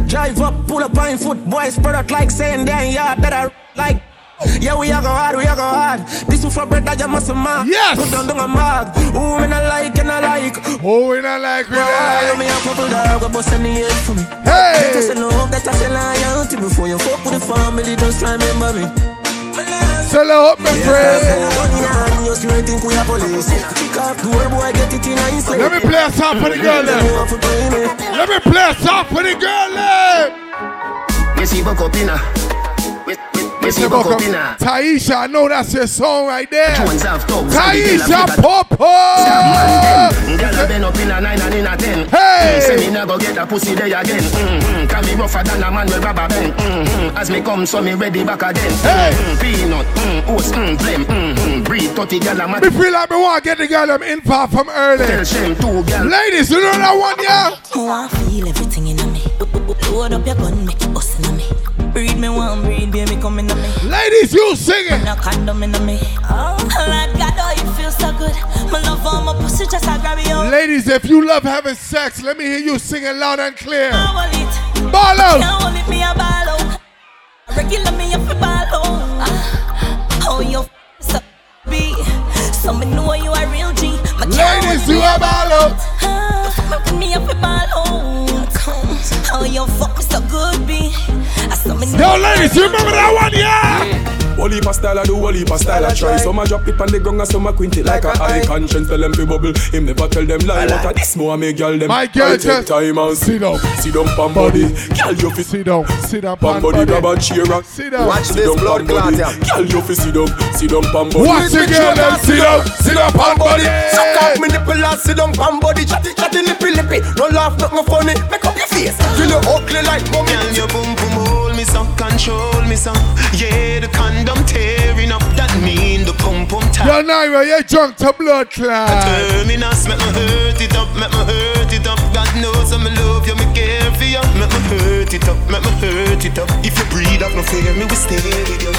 Drive up, pull up on foot Boys spread out like saying damn yard That I like yeah, we a go hard, we a go hard. This is for bread that you must mark. Yes. Put down a mark. Who me not like and I like. Who we not like, we not like. Me a couple dog, go bust the head for me. Hey. That's a love, that's a loyalty. Before you fuck with the family, just remember me. Sell up, my friend. Eh. Let me play a song for the girl. Let me play a song for the girl then. Missy Bokopina. Mr. Boko. Taisha, I know that's your song right there. Jones have. Taisha Popo. Girl up in a nine and in a ten. Hey. Mm, Say me nah go get a pussy there again. Mm-hmm. Can me rougher than a man with rubber band. Mm-hmm. As me come, so me ready back again. Hey. Mm, peanut, mm, oats, mm, blem, mm-hmm. breed, 30 girl a man. Me feel like me want to get the girl them in far from early. Tell shame two girl. Ladies, you know that one, yeah? Oh, I feel everything in me. Load up your gun, make Breed me one, breed, baby, come in me. Ladies, you sing it. No condom in me. Oh, Lord God, oh, you feel so good. My love on my pussy, just I grab you. Ladies, if you love having sex, let me hear you sing it loud and clear. Ball it. Ball out. Can't hold it, me a ball out. Regular me a ball out. Ah, Oh, you f- so be. So me know you a real G. My Ladies, you me a ball out. Ah, Me a fi ball out. Oh, you fuck me so good, be. I saw me Yo, ladies, you remember that one, yeah? Whole heap of style I do, whole heap of style I try. Some a drop it on the ground and some a quint it like a eye. Conscience tell them to bubble, him never tell them lie. But a this more me girl them. My girl I take just- time and Sit down. sit down pan body. Girl you fi Sit down. Sit down, pan pan body, body. grab a chair and Sit down. Watch sit this blood pan clot, yeah. Girl you fi sit down, sit down pan body. Watch the girl them sit down. Sit down, pan body. Suck up me nipple and sit down pan body Chatty chatty lippy lippy No laugh nothing funny Make up your face Till you ugly like mummy Girl, your boom boom hold me some, control me some. Yeah, the condom tearing up. That mean the pump pump tight. Yo, Naira, you drunk to blood clot. Terminus, make me hurt it up, make me hurt it up. God knows I'm love you, me care for you. Make me hurt it up, make me hurt it up. If you breathe up, no fear, me we stay with you.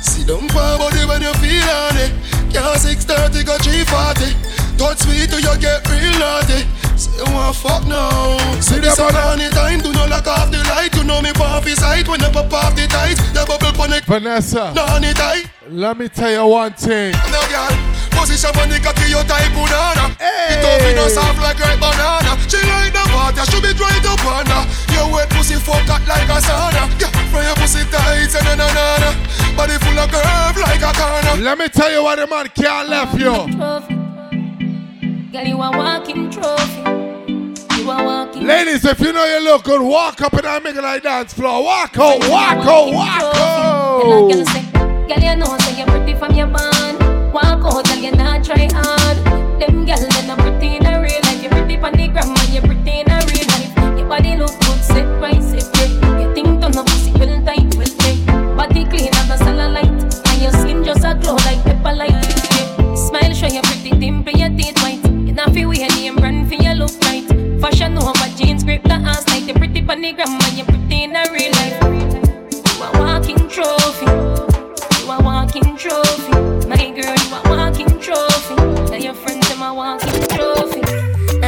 Sit down for body when you feel on it. Yeah, 630 go 340. Touch sweet till you get real naughty. Say you want fuck now. See this on any time, do not lock off the light. You know me pop his sight when you pop off the tight. The bubble connect. Vanessa, No, any tight. let me tell you one thing. No girl, position when the cocky you type banana. It up in us soft like ripe banana. She like the water, she be right up on her. Your wet pussy fuck hot like a sauna. Yeah, from your pussy tight and na na na na. Body full of curve like a corner. Let me tell you what the man can't left you. Trophy. Girl, you a walking trophy. You a walking Ladies, if you know you look good, walk up and I make like dance floor. Walk out, walk out, walk out. say, girl, you know say you're pretty from your band. Walk out, girl, you not try hard. Them girl, they not pretty in a real life. You're pretty on the gram, and you're pretty in a real life. Your body look You not feel weird, name brand for your look right. Fashion no over jeans, grip the ass like you're pretty on the gram, and you're pretty in a real life. You a walking trophy. You a walking trophy. My girl, you a walking trophy. Tell your friends I'm a walking trophy.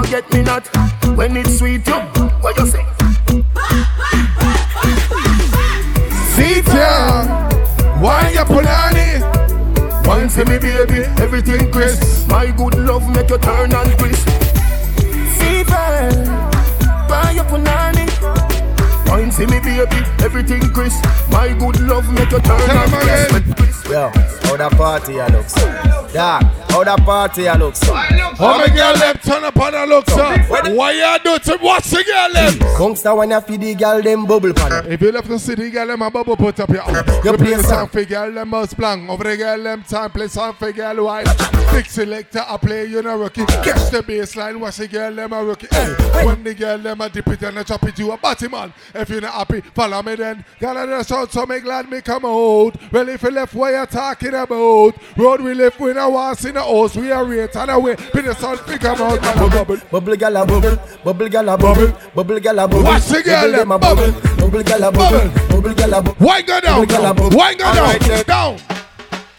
Forget me not when it's sweet. You, what you say? Sit down. Why you pull on it? Wine for me, baby, everything crisp. My good love make you turn and crisp. Fever, buy your punani. Wine see me baby, everything crisp. My good love make you turn and on crisp. Yo, that party a looks? Yeah, how that party a looks? How many girl them turn up on the look, sir? Why you do to watch the girl them? Gangsta when you feed the girl them bubble pan. If you left the city, girl them a bubble put up your arm. You play a song for girl them must blank. Over the girl them time play song for girl white. Big selector I play you know rookie. Catch the baseline, watch the girl them a rookie. Hey, when the girl them a dip it and a chop it, you a batty man. If you not happy, follow me then. Girl I just shout so make glad me come out. Well if you left what you talking about. Road we live we no want in the house. We are rate and away. Be the sun fi come out and a bubble. Bubble gal a bubble, bubble gal a bubble, bubble gal a bubble. Watch the girl them bubble, bubble gal a bubble, bubble gal a bubble. Why go down? Bubble gal a bubble. Why go down? Down.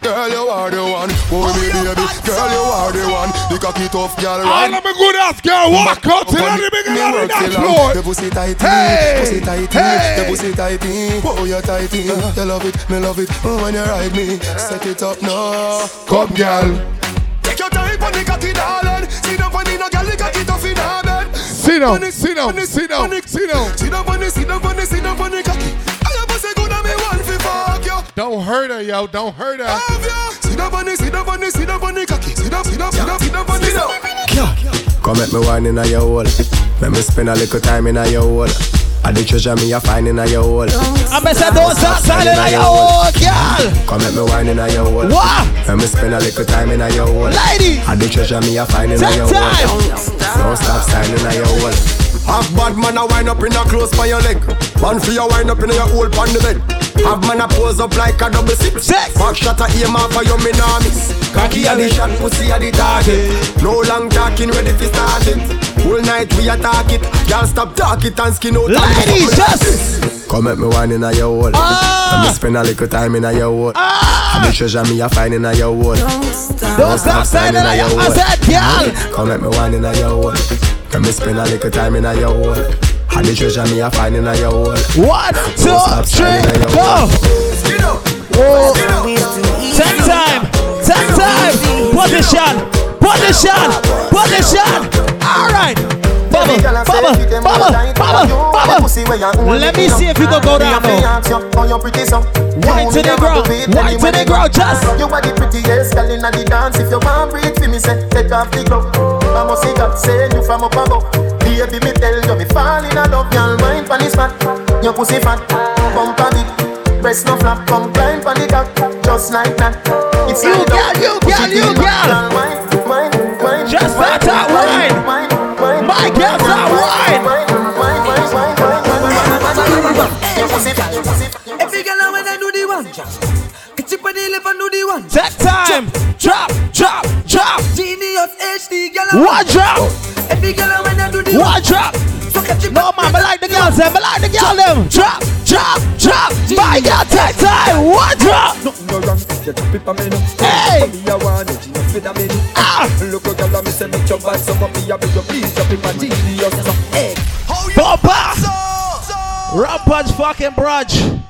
Girl, you are the one. Oh, me baby. Girl, you are the one. The cocky tough girl. All of me good ass girl walk out till the Me on the work dance till floor. The pussy tighty, Hey! pussy tighty, Hey! the pussy tighty. Oh, you tighty. You love it, me love it. Oh, when you ride me, set it up now. Come, girl. Take your time on the cocky, darling. See the funny, no girl, the cocky tough in her bed. Sit down, sit down, sit down, sit down. See the funny, see the funny, see the Don't hurt her, yo. Don't hurt her. Have ya? See the funny, see the funny, see the funny cocky. See the, see the, see the, see the funny. Come make me wine in a your hole. Let me spend a little time in a your hole. I the treasure me a find in a your hole. I bet say don't stop silent on your own, girl. Come make me wine in a your hole. What? Let me spend a little time in a your hole. Lady. I the treasure me a find in a your hole. Don't stop signing in a your hole. Half bad man a wind up in a close by your leg. Man for your wind up in your hole on the bed. Have man a pose up like a double six. Six. Back shot a aim off for your me nah miss. Cocky a the shot, pussy a the target. No long talking, ready for start it. Whole night we attack it. Girl stop talk it and skin out. Ladies, just. Come make me wine in a your hole. Let me spend a little time in a your hole. I the treasure me a find in a your hole. Don't stop silent on your I said, girl. Come make me wine in a your hole. Let me spend a little time in a your hole. I the treasure me a find in your hole. One, two, stop three, signing in a go. hole. Take time. Take time. Position. Position. Position. All right. Bubble, bubble, bubble, bubble, bubble. Let me see if you can go down now. Wine to the ground. Wine to the ground. Just. You are the prettiest girl inna the dance. If you want breathe for me, say take off the glove. I must see God send you from up above. Baby, me tell you me fall in love. Girl, wine pon the spot. Your pussy fat, bump a bit. Breast no flap, come climb pon the cock, just like that. It's You like girl, that. you girl, you girl. Wine, wine, wine. Just that that wine. wine, wine. My girl, that wine. Wine, wine, wine, wine, wine, wine, wine, wine. Your pussy fat, your pussy fat. Every girl when I do the one drop, it's up on the left and do the one. Take time. Drop, drop, Genius HD girl. One drop. Every girl when I do the One drop. No man, I like the girls them. I like the girl them. Drop, drop, drop. My girl, take time. One drop. Nothing go wrong you drop it for me. Hey. Me a want it, you know, fit a me. Ah. Look a girl, me say make your bad, so for me a beg you please drop it for genius. So, hey. Bumper. Rampage fucking brunch.